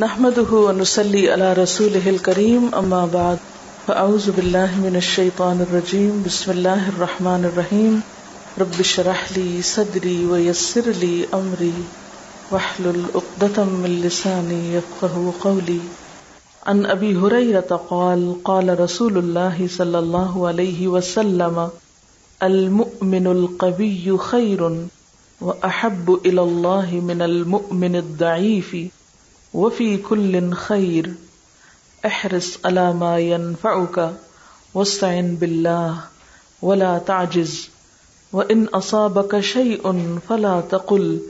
نحمده ونسلي على رسوله الكريم، أما بعد، فأعوذ بالله من الشيطان الرجيم، بسم الله الرحمن الرحيم، رب اشرح لي صدري ويسر لي أمري، واحلل عقدة من لساني يفقه قولي. عن أبي هريرة قال قال رسول الله صلى الله عليه وسلم، المؤمن القوي خير وأحب إلى الله من المؤمن الضعيف. وفي كل خير احرص على ما ينفعك واستعن بالله ولا تعجز وإن أصابك شيء فلا تقل،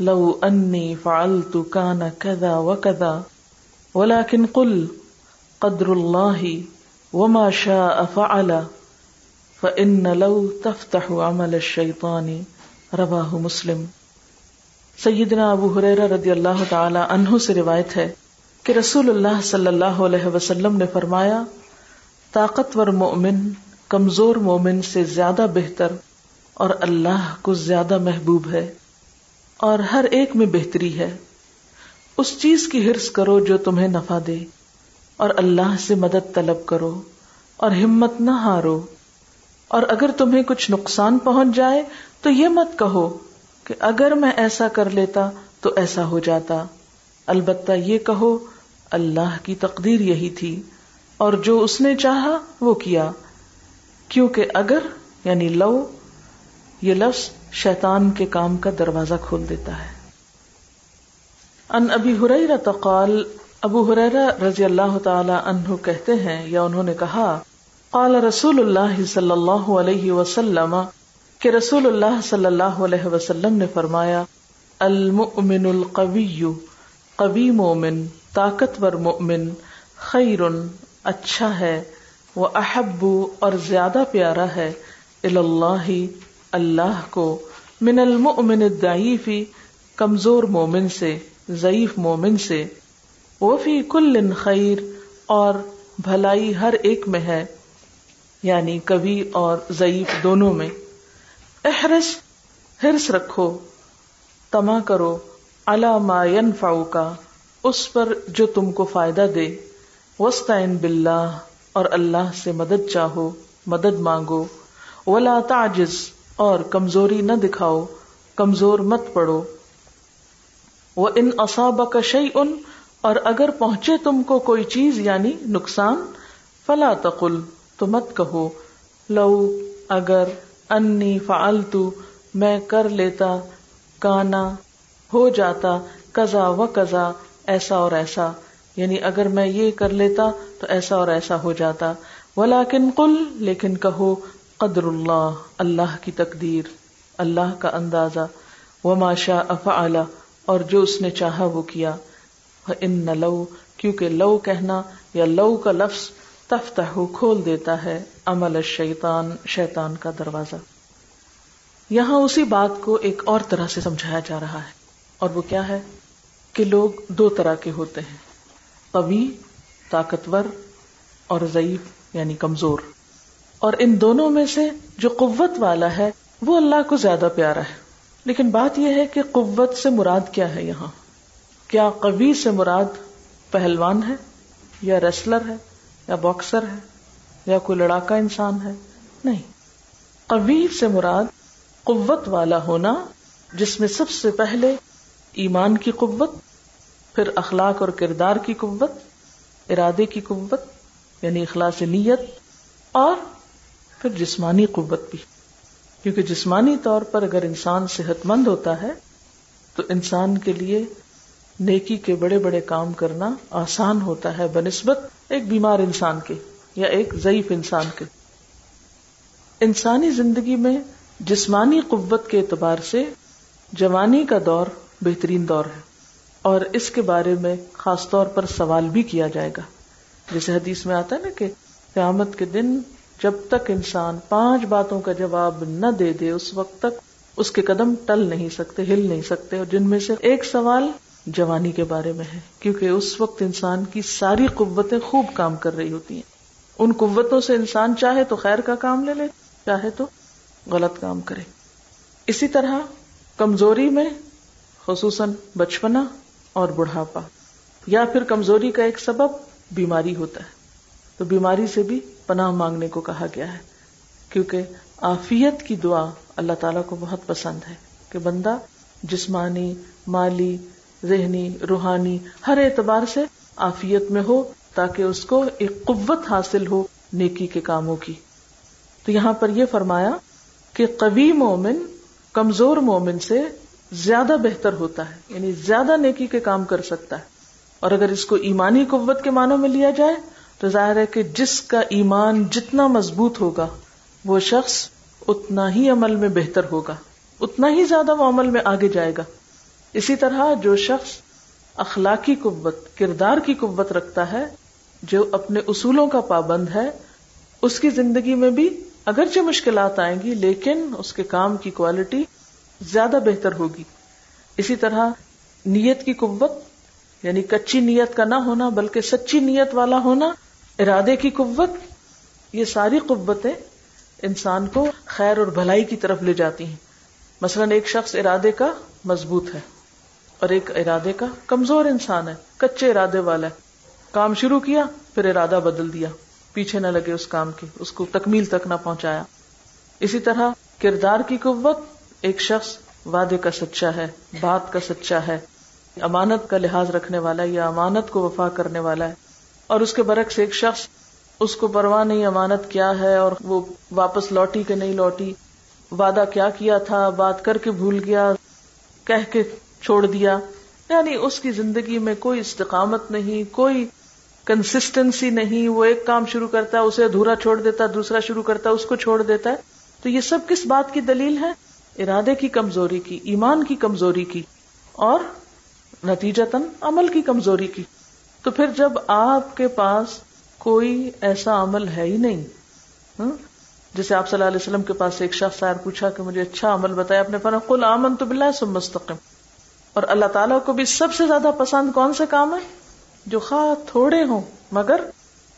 لو أني فعلت كان كذا وكذا ولكن قل قدر الله وما شاء فعل فإن لو تفتح عمل الشيطان رواه مسلم۔ سیدنا ابو حریر رضی اللہ تعالی عنہ سے روایت ہے کہ رسول اللہ صلی اللہ علیہ وسلم نے فرمایا، طاقتور مومن، کمزور مومن سے زیادہ بہتر اور اللہ کو زیادہ محبوب ہے اور ہر ایک میں بہتری ہے۔ اس چیز کی حرص کرو جو تمہیں نفع دے اور اللہ سے مدد طلب کرو اور ہمت نہ ہارو۔ اور اگر تمہیں کچھ نقصان پہنچ جائے تو یہ مت کہو کہ اگر میں ایسا کر لیتا تو ایسا ہو جاتا۔ البتہ یہ کہو، اللہ کی تقدیر یہی تھی اور جو اس نے چاہا وہ کیا۔ کیونکہ اگر یعنی لو، یہ لفظ شیطان کے کام کا دروازہ کھول دیتا ہے۔ ان ابھی ہریرا تقال ابو حریرا رضی اللہ تعالی عنہ کہتے ہیں یا انہوں نے کہا، قال رسول اللہ صلی اللہ علیہ وسلم کہ رسول اللہ صلی اللہ علیہ وسلم نے فرمایا، المؤمن القوی، قوی مومن، طاقتور مومن خیر اچھا ہے وہ احب اور زیادہ پیارا ہے اللہ اللہ کو، من المؤمن الضعیف، کمزور مومن سے، ضعیف مومن سے وہ کل خیر، اور بھلائی ہر ایک میں ہے یعنی کبھی اور ضعیف دونوں میں۔ احرس ہرس رکھو تما کرو ما ينفعو کا اس پر جو تم کو فائدہ دے۔ وسطین باللہ، اور اللہ سے مدد چاہو، مدد مانگو۔ ولا تعجز، اور کمزوری نہ دکھاؤ، کمزور مت پڑو۔ وہ ان اصاب کا شعی ان اور اگر پہنچے تم کو کوئی چیز یعنی نقصان، فلا تقل، تو مت کہو۔ لو، اگر انی فعلت میں کر لیتا، کانا، ہو جاتا، کزا و کزا، ایسا اور ایسا۔ یعنی اگر میں یہ کر لیتا، تو ایسا اور ایسا ہو جاتا۔ ولیکن قل، لیکن کہو، قدر اللہ اللہ کی تقدیر، اللہ کا اندازہ۔ وما شاء افعل اور جو اس نے چاہا وہ کیا۔ ان لو، کیونکہ لو کہنا یا لو کا لفظ تفتح کھول دیتا ہے عمل شیطان شیطان کا دروازہ۔ یہاں اسی بات کو ایک اور طرح سے سمجھایا جا رہا ہے۔ اور وہ کیا ہے؟ کہ لوگ دو طرح کے ہوتے ہیں۔ قوی، طاقتور اور ضعیف یعنی کمزور۔ اور ان دونوں میں سے جو قوت والا ہے، وہ اللہ کو زیادہ پیارا ہے۔ لیکن بات یہ ہے کہ قوت سے مراد کیا ہے یہاں؟ کیا قوی سے مراد پہلوان ہے یا ریسلر ہے؟ یا باکسر ہے، یا کوئی لڑاکا انسان ہے، نہیں۔ قوی سے مراد قوت والا ہونا، جس میں سب سے پہلے ایمان کی قوت، پھر اخلاق اور کردار کی قوت، ارادے کی قوت یعنی اخلاص نیت، اور پھر جسمانی قوت بھی۔ کیونکہ جسمانی طور پر اگر انسان صحت مند ہوتا ہے، تو انسان کے لیے نیکی کے بڑے بڑے کام کرنا آسان ہوتا ہے، بنسبت ایک بیمار انسان کے یا ایک ضعیف انسان کے۔ انسانی زندگی میں جسمانی قوت کے اعتبار سے جوانی کا دور بہترین دور ہے اور اس کے بارے میں خاص طور پر سوال بھی کیا جائے گا۔ جیسے حدیث میں آتا ہے نا کہ قیامت کے دن جب تک انسان پانچ باتوں کا جواب نہ دے دے، اس وقت تک اس کے قدم ٹل نہیں سکتے، ہل نہیں سکتے، اور جن میں سے ایک سوال جوانی کے بارے میں ہے، کیونکہ اس وقت انسان کی ساری قوتیں خوب کام کر رہی ہوتی ہیں۔ ان قوتوں سے انسان چاہے تو خیر کا کام لے لے، چاہے تو غلط کام کرے۔ اسی طرح کمزوری میں خصوصاً بچپنا اور بڑھاپا، یا پھر کمزوری کا ایک سبب بیماری ہوتا ہے۔ تو بیماری سے بھی پناہ مانگنے کو کہا گیا ہے، کیونکہ آفیت کی دعا اللہ تعالیٰ کو بہت پسند ہے کہ بندہ جسمانی، مالی ذہنی، روحانی ہر اعتبار سے آفیت میں ہو تاکہ اس کو ایک قوت حاصل ہو نیکی کے کاموں کی۔ تو یہاں پر یہ فرمایا کہ قوی مومن کمزور مومن سے زیادہ بہتر ہوتا ہے یعنی زیادہ نیکی کے کام کر سکتا ہے۔ اور اگر اس کو ایمانی قوت کے معنوں میں لیا جائے، تو ظاہر ہے کہ جس کا ایمان جتنا مضبوط ہوگا، وہ شخص اتنا ہی عمل میں بہتر ہوگا، اتنا ہی زیادہ وہ عمل میں آگے جائے گا۔ اسی طرح جو شخص اخلاقی قوت، کردار کی قوت رکھتا ہے، جو اپنے اصولوں کا پابند ہے، اس کی زندگی میں بھی اگرچہ مشکلات آئیں گی، لیکن اس کے کام کی کوالٹی زیادہ بہتر ہوگی۔ اسی طرح نیت کی قوت یعنی کچی نیت کا نہ ہونا، بلکہ سچی نیت والا ہونا، ارادے کی قوت، یہ ساری قوتیں انسان کو خیر اور بھلائی کی طرف لے جاتی ہیں۔ مثلاً ایک شخص ارادے کا مضبوط ہے۔ اور ایک ارادے کا کمزور انسان ہے، کچے ارادے والا ہے۔ کام شروع کیا، پھر ارادہ بدل دیا۔ پیچھے نہ لگے اس کام کے، اس کو تکمیل تک نہ پہنچایا۔ اسی طرح کردار کی قوت ایک شخص وعدے کا سچا ہے، بات کا سچا ہے۔ امانت کا لحاظ رکھنے والا یا امانت کو وفا کرنے والا ہے۔ اور اس کے برعکس ایک شخص اس کو پرواہ نہیں، امانت کیا ہے اور وہ واپس لوٹی کہ نہیں لوٹی۔ وعدہ کیا کیا تھا، بات کر کے بھول گیا۔ کہہ کے چھوڑ دیا۔ یعنی اس کی زندگی میں کوئی استقامت نہیں کوئی کنسٹینسی نہیں۔ وہ ایک کام شروع کرتا ہے اسے ادھورا چھوڑ دیتا ہے دوسرا شروع کرتا ہے اس کو چھوڑ دیتا ہے۔ تو یہ سب کس بات کی دلیل ہے؟ ارادے کی کمزوری کی ایمان کی کمزوری کی اور نتیجتاً عمل کی کمزوری کی۔ تو پھر جب آپ کے پاس کوئی ایسا عمل ہے ہی نہیں ہاں، جیسے آپ صلی اللہ علیہ وسلم کے پاس ایک شخص آئر پوچھا کہ مجھے اچھا عمل بتایا اپنے فن کل آمن تو بلا سب مستقم اور اللہ تعالیٰ کو بھی سب سے زیادہ پسند کون سے کام ہے جو خواہ تھوڑے ہوں، مگر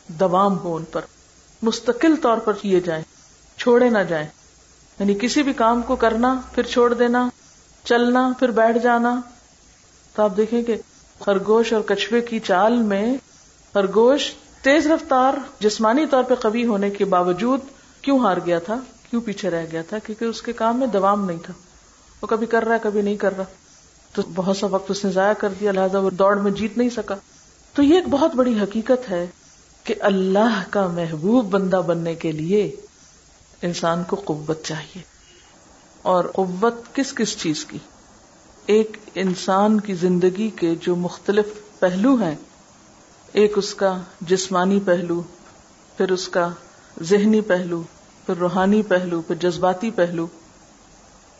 دوام ہو ان پر۔ مستقل طور پر کیے جائیں، چھوڑے نہ جائیں۔ یعنی کسی بھی کام کو کرنا، پھر چھوڑ دینا، چلنا، پھر بیٹھ جانا۔ تو آپ دیکھیں کہ خرگوش اور کچھوے کی چال میں خرگوش تیز رفتار، جسمانی طور پہ قوی ہونے کے باوجود کیوں ہار گیا تھا؟ کیوں پیچھے رہ گیا تھا؟ کیونکہ اس کے کام میں دوام نہیں تھا۔ وہ کبھی کر رہا ہے، کبھی نہیں کر رہا۔ تو بہت سا وقت اس نے ضائع کر دیا، لہٰذا وہ دوڑ میں جیت نہیں سکا۔ تو یہ ایک بہت بڑی حقیقت ہے کہ اللہ کا محبوب بندہ بننے کے لیے انسان کو قوت چاہیے۔ اور قوت کس کس چیز کی؟ ایک انسان کی زندگی کے جو مختلف پہلو ہیں، ایک اس کا جسمانی پہلو، پھر اس کا ذہنی پہلو، پھر روحانی پہلو، پھر جذباتی پہلو۔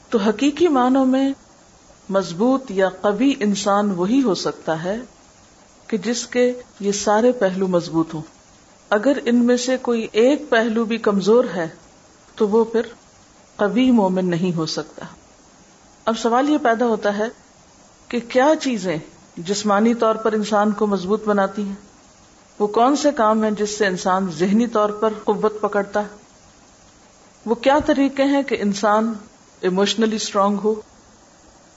تو حقیقی معنوں میں مضبوط یا قوی انسان وہی ہو سکتا ہے کہ جس کے یہ سارے پہلو مضبوط ہوں۔ اگر ان میں سے کوئی ایک پہلو بھی کمزور ہے، تو وہ پھر کبھی مومن نہیں ہو سکتا۔ اب سوال یہ پیدا ہوتا ہے کہ کیا چیزیں جسمانی طور پر انسان کو مضبوط بناتی ہیں؟ وہ کون سے کام ہیں جس سے انسان ذہنی طور پر قوت پکڑتا ہے؟ وہ کیا طریقے ہیں کہ انسان ایموشنلی اسٹرانگ ہو؟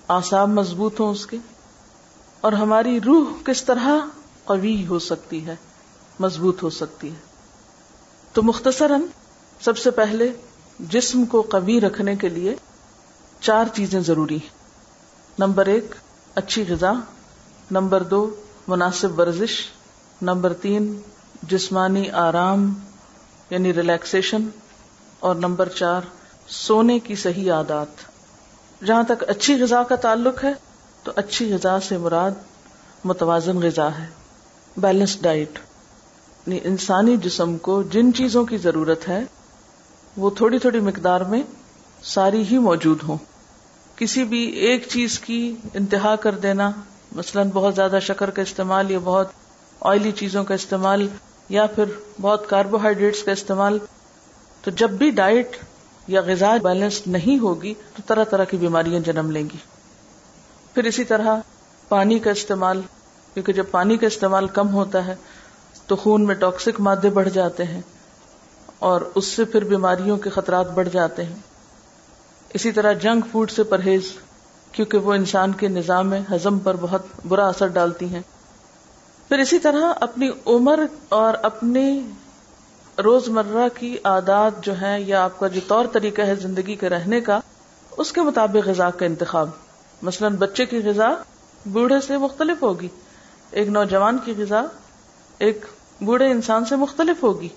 آساب مضبوط ہوں اس کے؟ اور ہماری روح کس طرح قوی ہو سکتی ہے، مضبوط ہو سکتی ہے؟ تو مختصراً سب سے پہلے جسم کو قوی رکھنے کے لیے چار چیزیں ضروری ہیں۔ نمبر ایک، اچھی غذا۔ نمبر دو، مناسب ورزش۔ نمبر تین، جسمانی آرام یعنی ریلیکسیشن اور نمبر چار، سونے کی صحیح عادات۔ جہاں تک اچھی غذا کا تعلق ہے، تو اچھی غذا سے مراد متوازن غذا ہے بیلنس ڈائٹ یعنی انسانی جسم کو جن چیزوں کی ضرورت ہے، وہ تھوڑی تھوڑی مقدار میں ساری ہی موجود ہوں۔ کسی بھی ایک چیز کی انتہا کر دینا، مثلا بہت زیادہ شکر کا استعمال یا بہت آئلی چیزوں کا استعمال یا پھر بہت کاربوہائیڈریٹس کا استعمال، تو جب بھی ڈائٹ یا غذا بیلنس نہیں ہوگی تو طرح طرح کی بیماریاں جنم لیں گی۔ پھر اسی طرح پانی کا استعمال، کیونکہ جب پانی کا استعمال کم ہوتا ہے تو خون میں ٹاکسک مادے بڑھ جاتے ہیں اور اس سے پھر بیماریوں کے خطرات بڑھ جاتے ہیں۔ اسی طرح جنک فوڈ سے پرہیز، کیونکہ وہ انسان کے نظام ہضم پر بہت برا اثر ڈالتی ہیں۔ پھر اسی طرح اپنی عمر اور اپنی روز مرہ کی عادات جو ہے یا آپ کا جو طور طریقہ ہے زندگی کے رہنے کا، اس کے مطابق غذا کا انتخاب۔ مثلا بچے کی غذا بوڑھے سے مختلف ہوگی۔ ایک نوجوان کی غذا ایک بوڑھے انسان سے مختلف ہوگی۔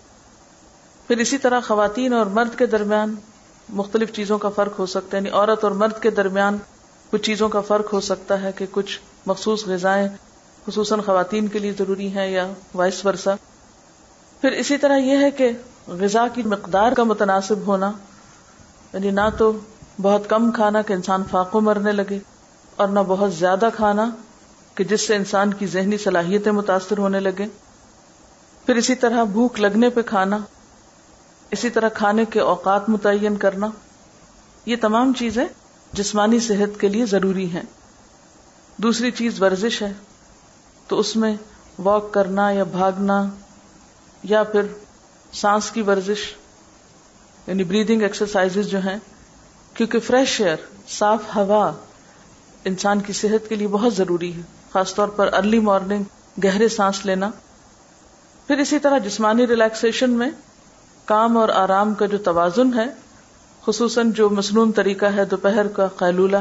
پھر اسی طرح خواتین اور مرد کے درمیان مختلف چیزوں کا فرق ہو سکتا ہے۔ یعنی عورت اور مرد کے درمیان کچھ چیزوں کا فرق ہو سکتا ہے کہ کچھ مخصوص غذائیں خصوصاً خواتین کے لیے ضروری ہیں یا وائس ورثہ پھر اسی طرح یہ ہے کہ غذا کی مقدار کا متناسب ہونا یعنی نہ تو بہت کم کھانا کہ انسان فاقو مرنے لگے، اور نہ بہت زیادہ کھانا کہ جس سے انسان کی ذہنی صلاحیتیں متاثر ہونے لگے پھر اسی طرح بھوک لگنے پہ کھانا، اسی طرح کھانے کے اوقات متعین کرنا، یہ تمام چیزیں جسمانی صحت کے لیے ضروری ہیں۔ دوسری چیز ورزش ہے، تو اس میں واک کرنا یا بھاگنا یا پھر سانس کی ورزش یعنی بریدنگ ایکسرسائز جو ہیں، کیونکہ فریش ایئر صاف ہوا انسان کی صحت کے لیے بہت ضروری ہے، خاص طور پر ارلی مارننگ گہرے سانس لینا۔ پھر اسی طرح جسمانی ریلیکسیشن میں کام اور آرام کا جو توازن ہے، خصوصاً جو مصنون طریقہ ہے دوپہر کا قیلولہ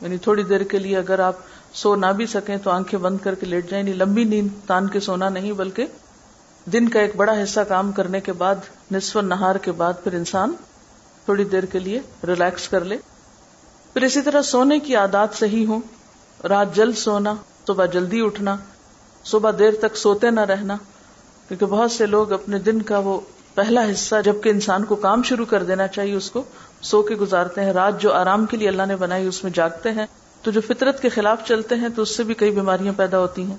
یعنی تھوڑی دیر کے لیے اگر آپ سو نہ بھی سکیں تو آنکھیں بند کر کے لیٹ جائیں یعنی لمبی نیند، تان کے سونا نہیں، بلکہ دن کا ایک بڑا حصہ کام کرنے کے بعد، نصف نہار کے بعد پھر انسان تھوڑی دیر کے لیے ریلیکس کر لے۔ پھر اسی طرح سونے کی عادات صحیح ہوں۔ رات جلد سونا، صبح جلدی اٹھنا، صبح دیر تک سوتے نہ رہنا، کیونکہ بہت سے لوگ اپنے دن کا وہ پہلا حصہ جبکہ انسان کو کام شروع کر دینا چاہیے، اس کو سو کے گزارتے ہیں۔ رات جو آرام کے لیے اللہ نے بنائی، اس میں جاگتے ہیں۔ تو جو فطرت کے خلاف چلتے ہیں، تو اس سے بھی کئی بیماریاں پیدا ہوتی ہیں۔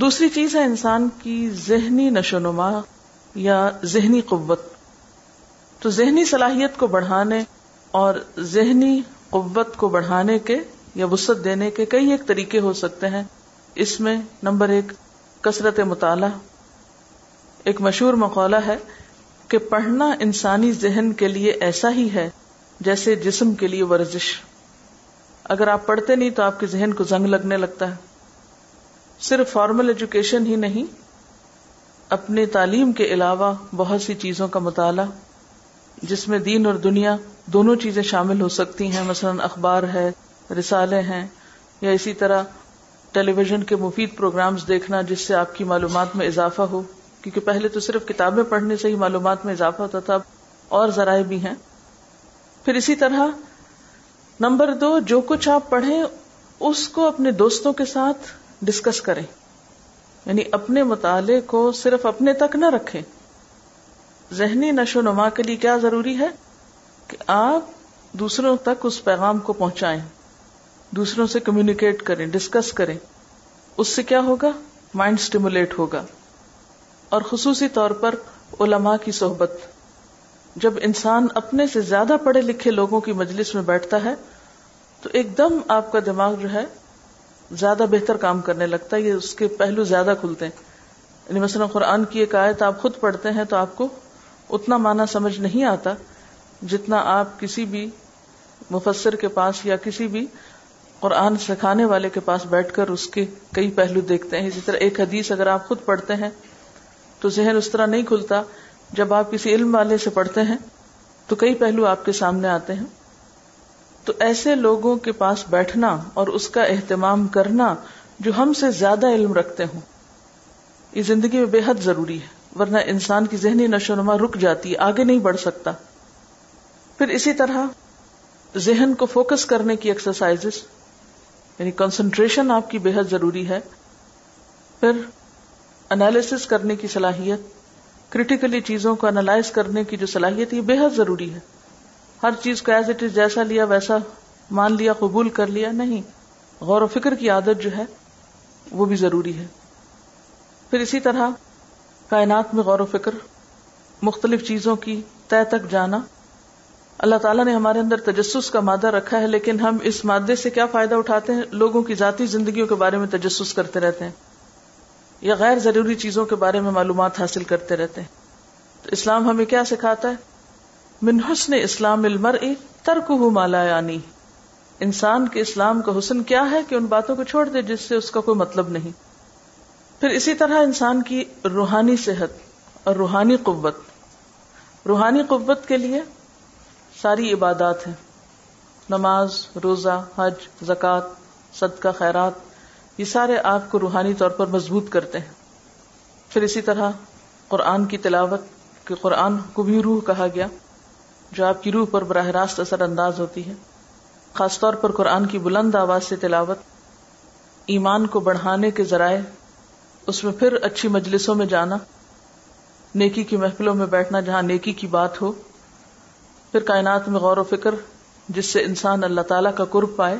دوسری چیز ہے انسان کی ذہنی نشو نما یا ذہنی قوت۔ تو ذہنی صلاحیت کو بڑھانے اور ذہنی قوت کو بڑھانے کے یا وسط دینے کے کئی ایک طریقے ہو سکتے ہیں۔ اس میں نمبر ایک، کثرت مطالعہ۔ ایک مشہور مقولہ ہے کہ پڑھنا انسانی ذہن کے لیے ایسا ہی ہے جیسے جسم کے لیے ورزش۔ اگر آپ پڑھتے نہیں تو آپ کے ذہن کو زنگ لگنے لگتا ہے۔ صرف فارمل ایجوکیشن ہی نہیں، اپنے تعلیم کے علاوہ بہت سی چیزوں کا مطالعہ، جس میں دین اور دنیا دونوں چیزیں شامل ہو سکتی ہیں۔ مثلا اخبار ہے، رسالے ہیں، یا اسی طرح ٹیلی ویژن کے مفید پروگرامز دیکھنا، جس سے آپ کی معلومات میں اضافہ ہو۔ کیونکہ پہلے تو صرف کتابیں پڑھنے سے ہی معلومات میں اضافہ ہوتا تھا اور ذرائع بھی ہیں۔ پھر اسی طرح نمبر دو، جو کچھ آپ پڑھیں، اس کو اپنے دوستوں کے ساتھ ڈسکس کریں۔ یعنی اپنے مطالعے کو صرف اپنے تک نہ رکھیں۔ ذہنی نشو نما کے لیے کیا ضروری ہے؟ کہ آپ دوسروں تک اس پیغام کو پہنچائیں۔ دوسروں سے کمیونیکیٹ کریں ڈسکس کریں۔ اس سے کیا ہوگا؟ مائنڈ اسٹیمولیٹ ہوگا۔ اور خصوصی طور پر علماء کی صحبت۔ جب انسان اپنے سے زیادہ پڑھے لکھے لوگوں کی مجلس میں بیٹھتا ہے، تو ایک دم آپ کا دماغ جو ہے زیادہ بہتر کام کرنے لگتا ہے، یہ اس کے پہلو زیادہ کھلتے ہیں۔ یعنی مثلا قرآن کی ایک آیت آپ خود پڑھتے ہیں تو آپ کو اتنا معنی سمجھ نہیں آتا جتنا آپ کسی بھی مفسر کے پاس یا کسی بھی قرآن سکھانے والے کے پاس بیٹھ کر اس کے کئی پہلو دیکھتے ہیں۔ اسی طرح ایک حدیث اگر آپ خود پڑھتے ہیں تو ذہن اس طرح نہیں کھلتا جب آپ کسی علم والے سے پڑھتے ہیں تو کئی پہلو آپ کے سامنے آتے ہیں۔ تو ایسے لوگوں کے پاس بیٹھنا اور اس کا اہتمام کرنا جو ہم سے زیادہ علم رکھتے ہوں۔ یہ زندگی میں بے حد ضروری ہے، ورنہ انسان کی ذہنی نشو نما رک جاتی ہے آگے نہیں بڑھ سکتا۔ پھر اسی طرح ذہن کو فوکس کرنے کی ایکسرسائز یعنی کنسنٹریشن آپ کی بے حد ضروری ہے۔ پھر انالیس کرنے کی صلاحیت کریٹیکلی چیزوں کو انالائز کرنے کی جو صلاحیت، یہ بے حد ضروری ہے۔ ہر چیز کو ایز اٹ از جیسا لیا، ویسا مان لیا، قبول کر لیا، نہیں۔ غور و فکر کی عادت جو ہے، وہ بھی ضروری ہے۔ پھر اسی طرح کائنات میں غور و فکر، مختلف چیزوں کی طے تک جانا۔ اللہ تعالیٰ نے ہمارے اندر تجسس کا مادہ رکھا ہے، لیکن ہم اس مادے سے کیا فائدہ اٹھاتے ہیں؟ لوگوں کی ذاتی زندگیوں کے بارے میں تجسس کرتے رہتے ہیں۔ یا غیر ضروری چیزوں کے بارے میں معلومات حاصل کرتے رہتے ہیں۔ تو اسلام ہمیں کیا سکھاتا ہے؟ من حسن اسلام المر ترک ہو مالا یعنی۔ انسان کے اسلام کا حسن کیا ہے کہ ان باتوں کو چھوڑ دے جس سے اس کا کوئی مطلب نہیں۔ پھر اسی طرح انسان کی روحانی صحت اور روحانی قوت۔ روحانی قوت کے لیے ساری عبادات ہیں۔ نماز، روزہ، حج، زکوٰۃ، صدقہ، خیرات، یہ سارے آپ کو روحانی طور پر مضبوط کرتے ہیں۔ پھر اسی طرح قرآن کی تلاوت، کہ قرآن کو بھی روح کہا گیا۔ جو آپ کی روح پر براہ راست اثر انداز ہوتی ہے، خاص طور پر قرآن کی بلند آواز سے تلاوت، ایمان کو بڑھانے کے ذرائع، اس میں پھر اچھی مجلسوں میں جانا، نیکی کی محفلوں میں بیٹھنا جہاں نیکی کی بات ہو، پھر کائنات میں غور و فکر، جس سے انسان اللہ تعالیٰ کا قرب پائے۔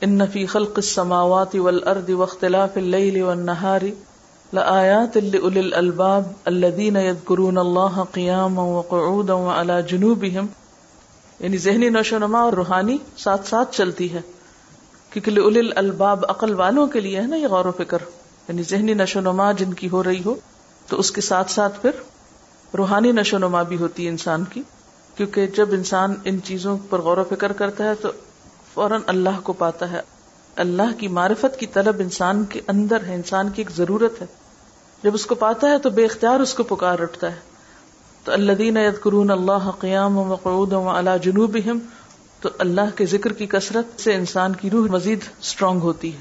ان نفی خلق السماوات والارض واختلاف اللیل والنہار لآیات لأولی الالباب الذین یذکرون اللہ قیاما وقعودا وعلا جنوبهم. یعنی ذہنی نشو نما اور روحانی ساتھ ساتھ چلتی ہے. کیونکہ لأولی الالباب عقل والوں کے لیے ہے نا یہ غور و فکر. یعنی ذہنی نشو نما جن کی ہو رہی ہو، تو اس کے ساتھ ساتھ پھر روحانی نشو نما بھی ہوتی ہے انسان کی. کیونکہ جب انسان ان چیزوں پر غور و فکر کرتا ہے تو فوراً اللہ کو پاتا ہے. اللہ کی معرفت کی طلب انسان کے اندر ہے، انسان کی ایک ضرورت ہے. جب اس کو پاتا ہے تو بے اختیار اس کو پکار اٹھتا ہے۔ تو اللہ دین قرون اللہ قیام و مقعود و اللہ جنوب تو اللہ کے ذکر کی کثرت سے انسان کی روح مزید اسٹرانگ ہوتی ہے۔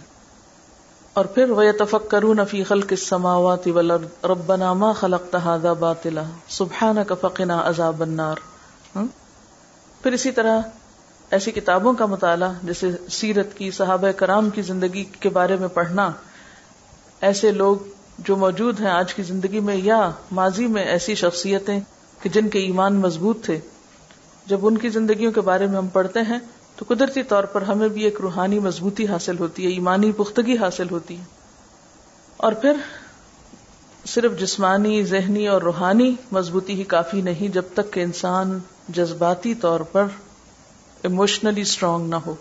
اور پھر وہ تفک کرون فی خلق السماوات والارض، ربنا ما خلقت هذا باطلا سبحانك فقنا عذاب النار۔ پھر اسی طرح ایسی کتابوں کا مطالعہ، جیسے سیرت کی، صحابہ کرام کی زندگی کے بارے میں پڑھنا، ایسے لوگ جو موجود ہیں آج کی زندگی میں یا ماضی میں ایسی شخصیتیں کہ جن کے ایمان مضبوط تھے، جب ان کی زندگیوں کے بارے میں ہم پڑھتے ہیں، تو قدرتی طور پر ہمیں بھی ایک روحانی مضبوطی حاصل ہوتی ہے، ایمانی پختگی حاصل ہوتی ہے۔ اور پھر صرف جسمانی، ذہنی اور روحانی مضبوطی ہی کافی نہیں، جب تک کہ انسان جذباتی طور پر ایموشنلی اسٹرانگ نہ ہو۔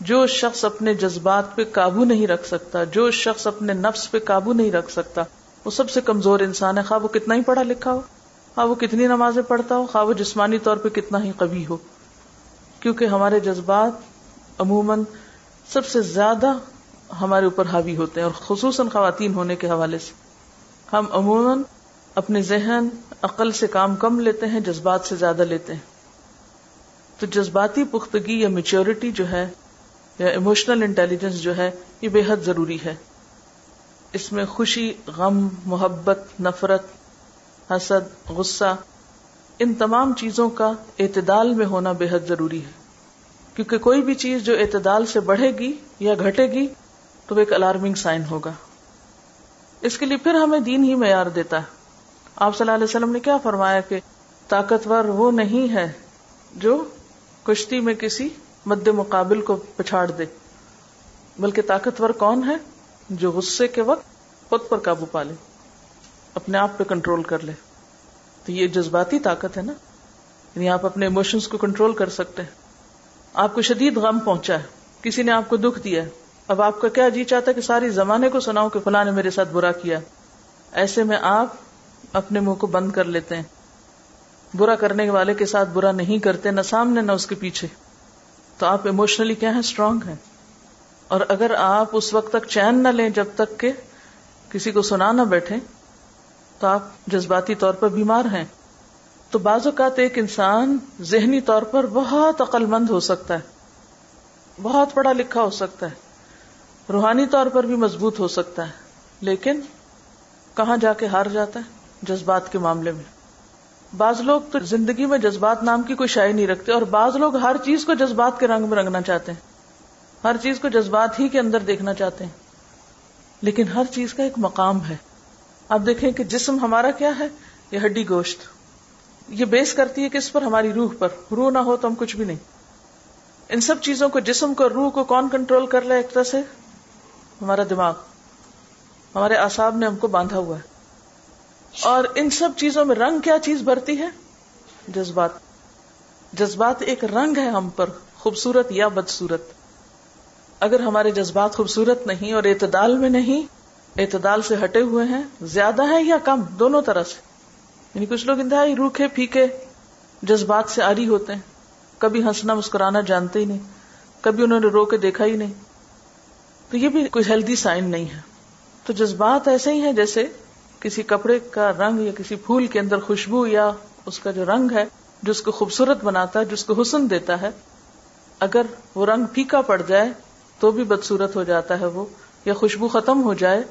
جو شخص اپنے جذبات پہ قابو نہیں رکھ سکتا، جو شخص اپنے نفس پہ قابو نہیں رکھ سکتا، وہ سب سے کمزور انسان ہے۔ خواہ وہ کتنا ہی پڑھا لکھا ہو، خواہ وہ کتنی نمازیں پڑھتا ہو، خواہ وہ جسمانی طور پہ کتنا ہی کبھی ہو۔ کیونکہ ہمارے جذبات عموماً سب سے زیادہ ہمارے اوپر حاوی ہوتے ہیں اور خصوصاً خواتین ہونے کے حوالے سے۔ ہم عموماً اپنے ذہن عقل سے کام کم لیتے ہیں، جذبات سے زیادہ لیتے ہیں۔ تو جذباتی پختگی یا میچیورٹی جو ہے یا ایموشنل انٹیلیجنس جو ہے، یہ بے حد ضروری ہے۔ اس میں خوشی، غم، محبت، نفرت، حسد، غصہ، ان تمام چیزوں کا اعتدال میں ہونا بے حد ضروری ہے۔ کیونکہ کوئی بھی چیز جو اعتدال سے بڑھے گی یا گھٹے گی، تو وہ ایک الارمنگ سائن ہوگا۔ اس کے لیے پھر ہمیں دین ہی معیار دیتا ہے۔ آپ صلی اللہ علیہ وسلم نے کیا فرمایا کہ طاقتور وہ نہیں ہے جو کشتی میں کسی مد مقابل کو پچھاڑ دے۔ بلکہ طاقتور کون ہے جو غصے کے وقت خود پر قابو پا لے، اپنے آپ پہ کنٹرول کر لے۔ تو یہ جذباتی طاقت ہے نا؟ یعنی آپ اپنے ایموشنس کو کنٹرول کر سکتے ہیں۔ آپ کو شدید غم پہنچا ہے۔ کسی نے آپ کو دکھ دیا ہے۔ اب آپ کا کیا جی چاہتا ہے کہ ساری زمانے کو سناؤ کہ فلاں نے میرے ساتھ برا کیا ایسے میں آپ اپنے منہ کو بند کر لیتے ہیں۔ برا کرنے والے کے ساتھ برا نہیں کرتے، نہ سامنے، نہ اس کے پیچھے۔ تو آپ ایموشنلی کیا ہے اسٹرانگ ہیں. اور اگر آپ اس وقت تک چین نہ لیں جب تک کہ کسی کو سنا نہ بیٹھے، تو آپ جذباتی طور پر بیمار ہیں. تو بعض اوقات ایک انسان ذہنی طور پر بہت عقل مند ہو سکتا ہے، بہت پڑھا لکھا ہو سکتا ہے، روحانی طور پر بھی مضبوط ہو سکتا ہے، لیکن کہاں جا کے ہار جاتا ہے؟ جذبات کے معاملے میں۔ بعض لوگ تو زندگی میں جذبات نام کی کوئی شاعری نہیں رکھتے اور بعض لوگ ہر چیز کو جذبات کے رنگ میں رنگنا چاہتے ہیں۔ ہر چیز کو جذبات ہی کے اندر دیکھنا چاہتے ہیں۔ لیکن ہر چیز کا ایک مقام ہے۔ آپ دیکھیں کہ جسم ہمارا کیا ہے؟ یہ ہڈی گوشت۔ یہ بیس کرتی ہے کس پر ہماری روح پر۔ روح نہ ہو تو ہم کچھ بھی نہیں۔ ان سب چیزوں کو جسم کو روح کو کون کنٹرول کر لے ایک طرح سے؟ ہمارا دماغ۔ ہمارے آساب نے ہم کو باندھا ہوا ہے۔ اور ان سب چیزوں میں رنگ کیا چیز بھرتی ہے؟ جذبات۔ جذبات ایک رنگ ہے ہم پر، خوبصورت یا بدسورت اگر ہمارے جذبات خوبصورت نہیں اور اعتدال میں نہیں، اعتدال سے ہٹے ہوئے ہیں، زیادہ ہے یا کم، دونوں طرح سے۔ یعنی کچھ لوگ انتہائی روکھے، پھیکے، جذبات سے آری ہوتے ہیں۔ کبھی ہنسنا، مسکرانا جانتے ہی نہیں۔ کبھی انہوں نے رو کے دیکھا ہی نہیں۔ تو یہ بھی کوئی ہیلدی سائن نہیں ہے۔ تو جذبات ایسے ہی ہیں جیسے کسی کپڑے کا رنگ یا کسی پھول کے اندر خوشبو یا اس کا جو رنگ ہے، جو اس کو خوبصورت بناتا ہے جس کو حسن دیتا ہے، اگر وہ رنگ پھیکا پڑ جائے تو بھی بدسورت ہو جاتا ہے وہ، یا خوشبو ختم ہو جائے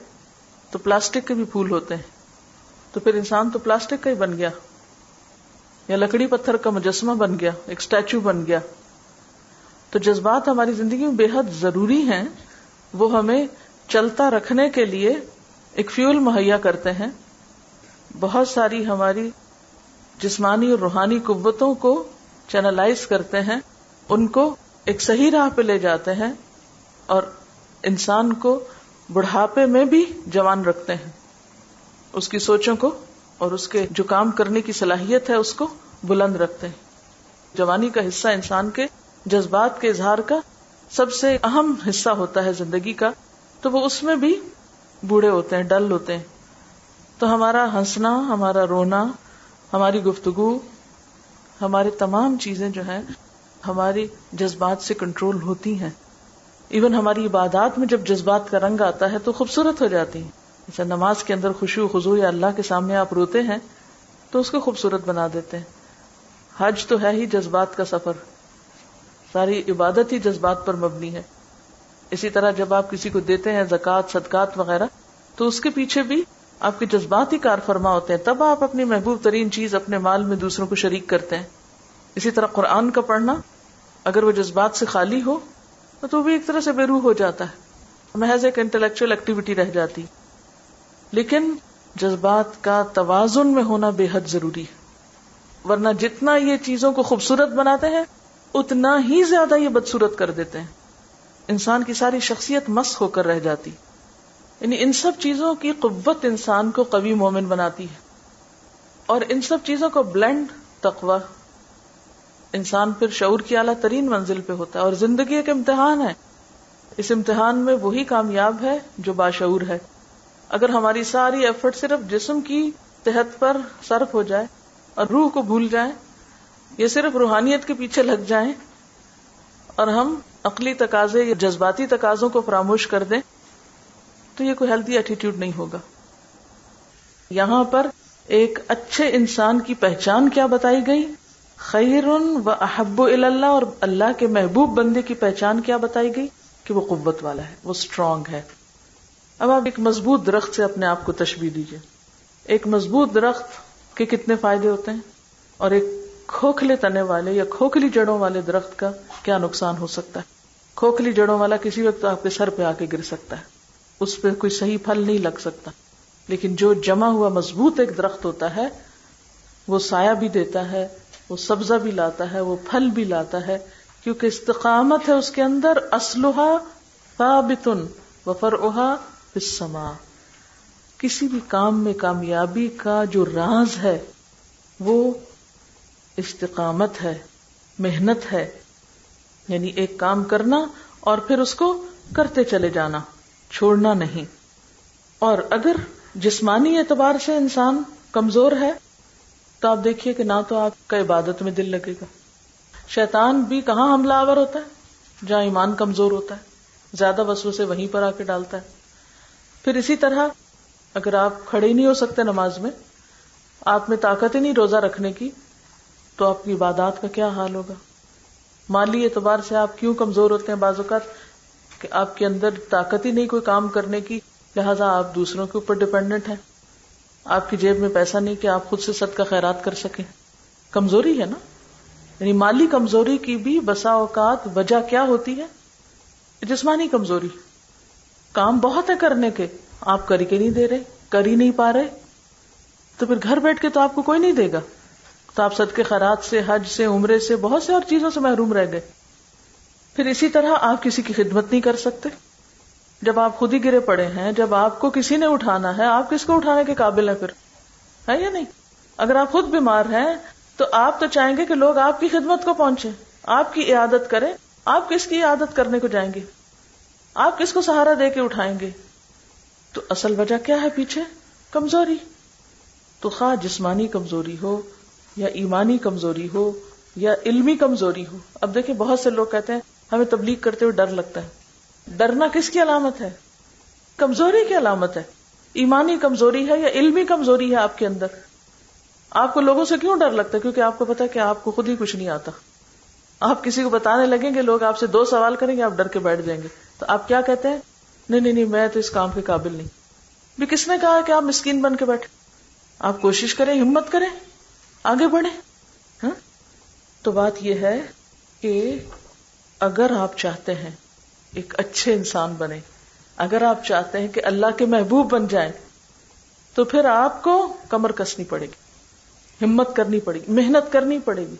تو پلاسٹک کے بھی پھول ہوتے ہیں۔ تو پھر انسان تو پلاسٹک کا ہی بن گیا۔ یا لکڑی پتھر کا مجسمہ بن گیا، ایک اسٹیچو بن گیا۔ تو جذبات ہماری زندگی میں بے حد ضروری ہیں۔ وہ ہمیں چلتا رکھنے کے لیے ایک فیول مہیا کرتے ہیں۔ بہت ساری ہماری جسمانی اور روحانی قوتوں کو چینلائز کرتے ہیں۔ ان کو ایک صحیح راہ پہ لے جاتے ہیں اور انسان کو بڑھاپے میں بھی جوان رکھتے ہیں۔ اس کی سوچوں کو اور اس کے جو کام کرنے کی صلاحیت ہے اس کو بلند رکھتے ہیں۔ جوانی کا حصہ انسان کے جذبات کے اظہار کا سب سے اہم حصہ ہوتا ہے زندگی کا۔ تو وہ اس میں بھی بوڑھے ہوتے ہیں، ڈل ہوتے ہیں۔ تو ہمارا ہنسنا، ہمارا رونا، ہماری گفتگو، ہماری تمام چیزیں جو ہیں، ہماری جذبات سے کنٹرول ہوتی ہیں۔ ایون ہماری عبادات میں جب جذبات کا رنگ آتا ہے تو خوبصورت ہو جاتی ہیں۔ جیسے نماز کے اندر خوشی خزو یا اللہ کے سامنے آپ روتے ہیں تو اس کو خوبصورت بنا دیتے ہیں۔ حج تو ہے ہی جذبات کا سفر۔ ساری عبادت ہی جذبات پر مبنی ہے۔ اسی طرح جب آپ کسی کو دیتے ہیں زکوٰۃ، صدقات وغیرہ، تو اس کے پیچھے بھی آپ کے جذبات ہی کار فرما ہوتے ہیں۔ تب آپ اپنی محبوب ترین چیز اپنے مال میں دوسروں کو شریک کرتے ہیں۔ اسی طرح قرآن کا پڑھنا، اگر وہ جذبات سے خالی ہو، تو بھی ایک طرح سے بے روح ہو جاتا ہے۔ محض ایک انٹلیکچل ایکٹیویٹی رہ جاتی۔ لیکن جذبات کا توازن میں ہونا بے حد ضروری ہے۔ ورنہ جتنا یہ چیزوں کو خوبصورت بناتے ہیں، اتنا ہی زیادہ یہ بدسورت کر دیتے ہیں۔ انسان کی ساری شخصیت مس ہو کر رہ جاتی۔ یعنی ان سب چیزوں کی قوت انسان کو قوی مومن بناتی ہے۔ اور ان سب چیزوں کو بلینڈ تقوی۔ انسان پھر شعور کی اعلیٰ ترین منزل پہ ہوتا ہے اور زندگی ایک امتحان ہے۔ اس امتحان میں وہی کامیاب ہے جو باشعور ہے۔ اگر ہماری ساری ایفرٹ صرف جسم کی تحت پر صرف ہو جائے اور روح کو بھول جائیں یا صرف روحانیت کے پیچھے لگ جائیں اور ہم عقلی تقاضے یا جذباتی تقاضوں کو فراموش کر دیں تو یہ کوئی ہیلدی ایٹیٹیوڈ نہیں ہوگا۔ یہاں پر ایک اچھے انسان کی پہچان کیا بتائی گئی؟ خیر و احب اللہ اور اللہ کے محبوب بندے کی پہچان کیا بتائی گئی؟ کہ وہ قوت والا ہے، وہ اسٹرانگ ہے۔ اب آپ ایک مضبوط درخت سے اپنے آپ کو تشبیح دیجیے ایک مضبوط درخت کے کتنے فائدے ہوتے ہیں؟ اور ایک کھوکھلے تنے والے یا کھوکھلی جڑوں والے درخت کا کیا نقصان ہو سکتا ہے؟ کھوکھلی جڑوں والا کسی وقت آپ کے سر پہ آ کے گر سکتا ہے۔ اس پہ کوئی صحیح پھل نہیں لگ سکتا۔ لیکن جو جمع ہوا مضبوط ایک درخت ہوتا ہے، وہ سایہ بھی دیتا ہے، وہ سبزہ بھی لاتا ہے، وہ پھل بھی لاتا ہے، کیونکہ استقامت ہے اس کے اندر۔ اسلحہ ثابتن و فرعها فی السماء۔ کسی بھی کام میں کامیابی کا جو راز ہے، وہ استقامت ہے، محنت ہے۔ یعنی ایک کام کرنا اور پھر اس کو کرتے چلے جانا، چھوڑنا نہیں۔ اور اگر جسمانی اعتبار سے انسان کمزور ہے، تو آپ دیکھیے کہ نہ تو آپ کا عبادت میں دل لگے گا۔ شیطان بھی کہاں حملہ آور ہوتا ہے؟ جہاں ایمان کمزور ہوتا ہے۔ زیادہ وسو سے وہیں پر آ کے ڈالتا ہے۔ پھر اسی طرح اگر آپ کھڑے نہیں ہو سکتے نماز میں، آپ میں طاقت ہی نہیں روزہ رکھنے کی، تو آپ کی عبادات کا کیا حال ہوگا؟ مالی اعتبار سے آپ کیوں کمزور ہوتے ہیں بعض اوقات کہ آپ کے اندر طاقت ہی نہیں کوئی کام کرنے کی، لہٰذا آپ دوسروں کے اوپر ڈپینڈنٹ ہیں۔ آپ کی جیب میں پیسہ نہیں کہ آپ خود سے صدقہ خیرات کر سکیں۔ کمزوری ہے نا؟ یعنی مالی کمزوری کی بھی بسا اوقات وجہ کیا ہوتی ہے؟ جسمانی کمزوری۔ کام بہت ہے کرنے کے۔ آپ کر کے نہیں دے رہے، کر ہی نہیں پا رہے۔ تو پھر گھر بیٹھ کے تو آپ کو کوئی نہیں دے گا۔ تو آپ صدقے، خیرات سے، حج سے، عمرے سے، بہت سے اور چیزوں سے محروم رہ گئے۔ پھر اسی طرح آپ کسی کی خدمت نہیں کر سکتے۔ جب آپ خود ہی گرے پڑے ہیں، جب آپ کو کسی نے اٹھانا ہے، آپ کس کو اٹھانے کے قابل ہیں پھر؟ ہے یا نہیں؟ اگر آپ خود بیمار ہیں، تو آپ تو چاہیں گے کہ لوگ آپ کی خدمت کو پہنچے آپ کی عادت کریں، آپ کس کی عادت کرنے کو جائیں گے؟ آپ کس کو سہارا دے کے اٹھائیں گے؟ تو اصل وجہ کیا ہے پیچھے؟ کمزوری۔ تو خواہ جسمانی کمزوری ہو یا ایمانی کمزوری ہو یا علمی کمزوری ہو۔ اب دیکھیں بہت سے لوگ کہتے ہیں، ہمیں تبلیغ کرتے ہوئے ڈر لگتا ہے۔ ڈرنا کس کی علامت ہے؟ کمزوری کی علامت ہے۔ ایمانی کمزوری ہے یا علمی کمزوری ہے آپ کے اندر؟ آپ کو لوگوں سے کیوں ڈر لگتا ہے؟ کیونکہ آپ کو پتا کہ آپ کو خود ہی کچھ نہیں آتا۔ آپ کسی کو بتانے لگیں گے، لوگ آپ سے دو سوال کریں گے، آپ ڈر کے بیٹھ جائیں گے۔ تو آپ کیا کہتے ہیں؟ نہیں نہیں نہیں، میں تو اس کام کے قابل نہیں۔ بھی کس نے کہا کہ آپ مسکین بن کے بیٹھے؟ آپ کوشش کریں، ہمت کریں۔ آگے بڑھیں۔ ہاں؟ تو بات یہ ہے کہ اگر آپ چاہتے ہیں ایک اچھے انسان بنے اگر آپ چاہتے ہیں کہ اللہ کے محبوب بن جائیں، تو پھر آپ کو کمر کسنی پڑے گی، ہمت کرنی پڑے گی، محنت کرنی پڑے گی،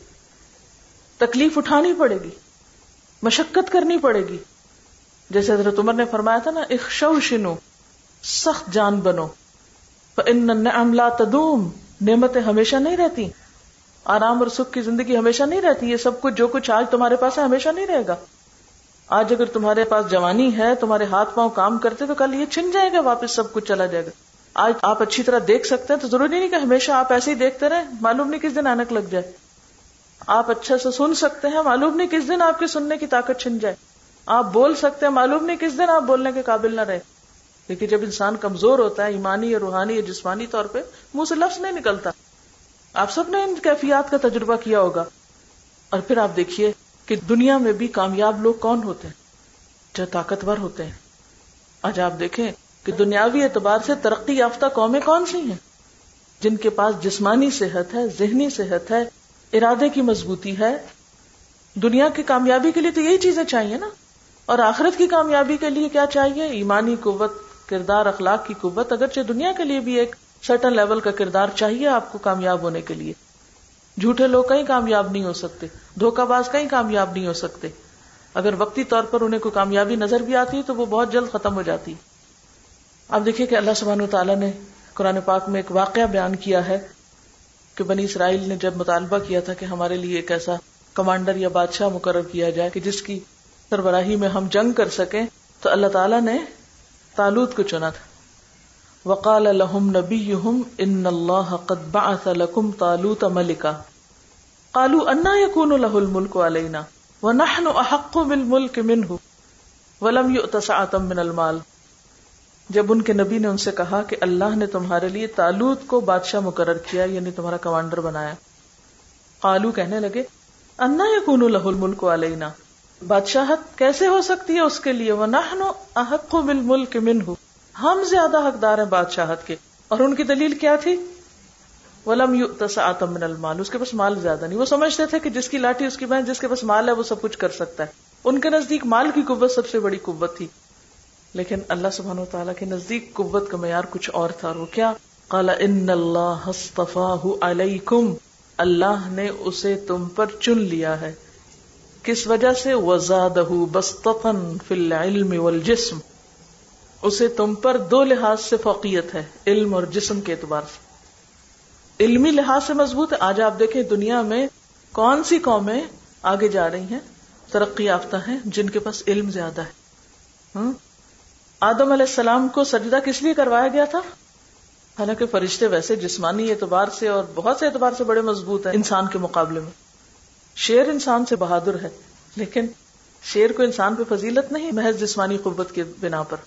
تکلیف اٹھانی پڑے گی، مشقت کرنی پڑے گی۔ جیسے حضرت عمر نے فرمایا تھا نا اخشو شنو سخت جان بنو ان لا تدوم۔ نعمتیں ہمیشہ نہیں رہتی۔ آرام اور سکھ کی زندگی ہمیشہ نہیں رہتی۔ یہ سب کچھ جو کچھ آج تمہارے پاس ہے ہمیشہ نہیں رہے گا۔ آج اگر تمہارے پاس جوانی ہے، تمہارے ہاتھ پاؤں کام کرتے تو کل یہ چھن جائے گا، واپس سب کچھ چلا جائے گا۔ آج آپ اچھی طرح دیکھ سکتے ہیں تو ضروری نہیں کہ ہمیشہ آپ ایسے ہی دیکھتے رہے معلوم نہیں کس دن آنک لگ جائے۔ آپ اچھا سے سن سکتے ہیں، معلوم نہیں کس دن آپ کے سننے کی طاقت چھن جائے۔ آپ بول سکتے ہیں، معلوم نہیں کس دن آپ بولنے کے قابل نہ رہے کیونکہ جب انسان کمزور ہوتا ہے، ایمانی یا روحانی یا جسمانی طور پہ، منہ سے لفظ نہیں نکلتا۔ آپ سب نے ان کیفیات کا تجربہ کیا ہوگا۔ اور پھر آپ دیکھیے کہ دنیا میں بھی کامیاب لوگ کون ہوتے ہیں۔ جو طاقتور ہوتے ہیں۔ آج آپ دیکھیں کہ دنیاوی اعتبار سے ترقی یافتہ قومیں کون سی ہیں؟ جن کے پاس جسمانی صحت ہے، ذہنی صحت ہے، ارادے کی مضبوطی ہے۔ دنیا کی کامیابی کے لیے تو یہی چیزیں چاہیے نا۔ اور آخرت کی کامیابی کے لیے کیا چاہیے؟ ایمانی قوت کردار اخلاق کی قوت اگرچہ دنیا کے لیے بھی ایک سرٹن لیول کا کردار چاہیے آپ کو کامیاب ہونے کے لیے۔ جھوٹے لوگ کہیں کامیاب نہیں ہو سکتے، دھوکہ باز کہیں کامیاب نہیں ہو سکتے۔ اگر وقتی طور پر انہیں کوئی کامیابی نظر بھی آتی ہے تو وہ بہت جلد ختم ہو جاتی۔ اب دیکھیے کہ اللہ سبحانہ و تعالیٰ نے قرآن پاک میں ایک واقعہ بیان کیا ہے کہ بنی اسرائیل نے جب مطالبہ کیا تھا کہ ہمارے لیے ایک ایسا کمانڈر یا بادشاہ مقرر کیا جائے کہ جس کی سربراہی میں ہم جنگ کر سکیں تو اللہ تعالیٰ نے تالوت کو چنا تھا۔ وقال لهم نبيهم ان الله قد بعث لكم طالوت ملكا قالوا ان يكون له الملك علينا ونحن احق بالملك منه ولم يؤت سعه من المال۔ جب ان کے نبی نے ان سے کہا کہ اللہ نے تمہارے لیے تالوت کو بادشاہ مقرر کیا یعنی تمہارا کمانڈر بنایا۔ قالو کہنے لگے انا یکون له الملك علينا بادشاہت کیسے ہو سکتی ہے اس کے لیے؟ وہ نہ احق مل ملک من ہم زیادہ حقدار ہیں بادشاہت کے۔ اور ان کی دلیل کیا تھی؟ ولم آتم من المال۔ اس کے پاس مال زیادہ نہیں۔ وہ سمجھتے تھے کہ جس کی لاٹھی، اس کی بہن، جس کے پاس مال ہے، وہ سب کچھ کر سکتا ہے۔ ان کے نزدیک مال کی قوت سب سے بڑی قوت تھی۔ لیکن اللہ سبحانہ و تعالیٰ کے نزدیک قوت کا معیار کچھ اور تھا۔ وہ کیا؟ کالا ان اللہ علیکم اللہ نے اسے تم پر چن لیا ہے۔ کس وجہ سے؟ وزاد فی العلم والجسم۔ اسے تم پر دو لحاظ سے فوقیت ہے، علم اور جسم کے اعتبار سے۔ علمی لحاظ سے مضبوط ہے۔ آج آپ دیکھیں دنیا میں کون سی قومیں آگے جا رہی ہیں؟ ترقی یافتہ ہیں، جن کے پاس علم زیادہ ہے۔ آدم علیہ السلام کو سجدہ کس لیے کروایا گیا تھا؟ حالانکہ فرشتے ویسے جسمانی اعتبار سے اور بہت سے اعتبار سے بڑے مضبوط ہیں انسان کے مقابلے میں۔ شیر انسان سے بہادر ہے، لیکن شیر کو انسان پہ فضیلت نہیں، محض جسمانی قوت کی بنا پر۔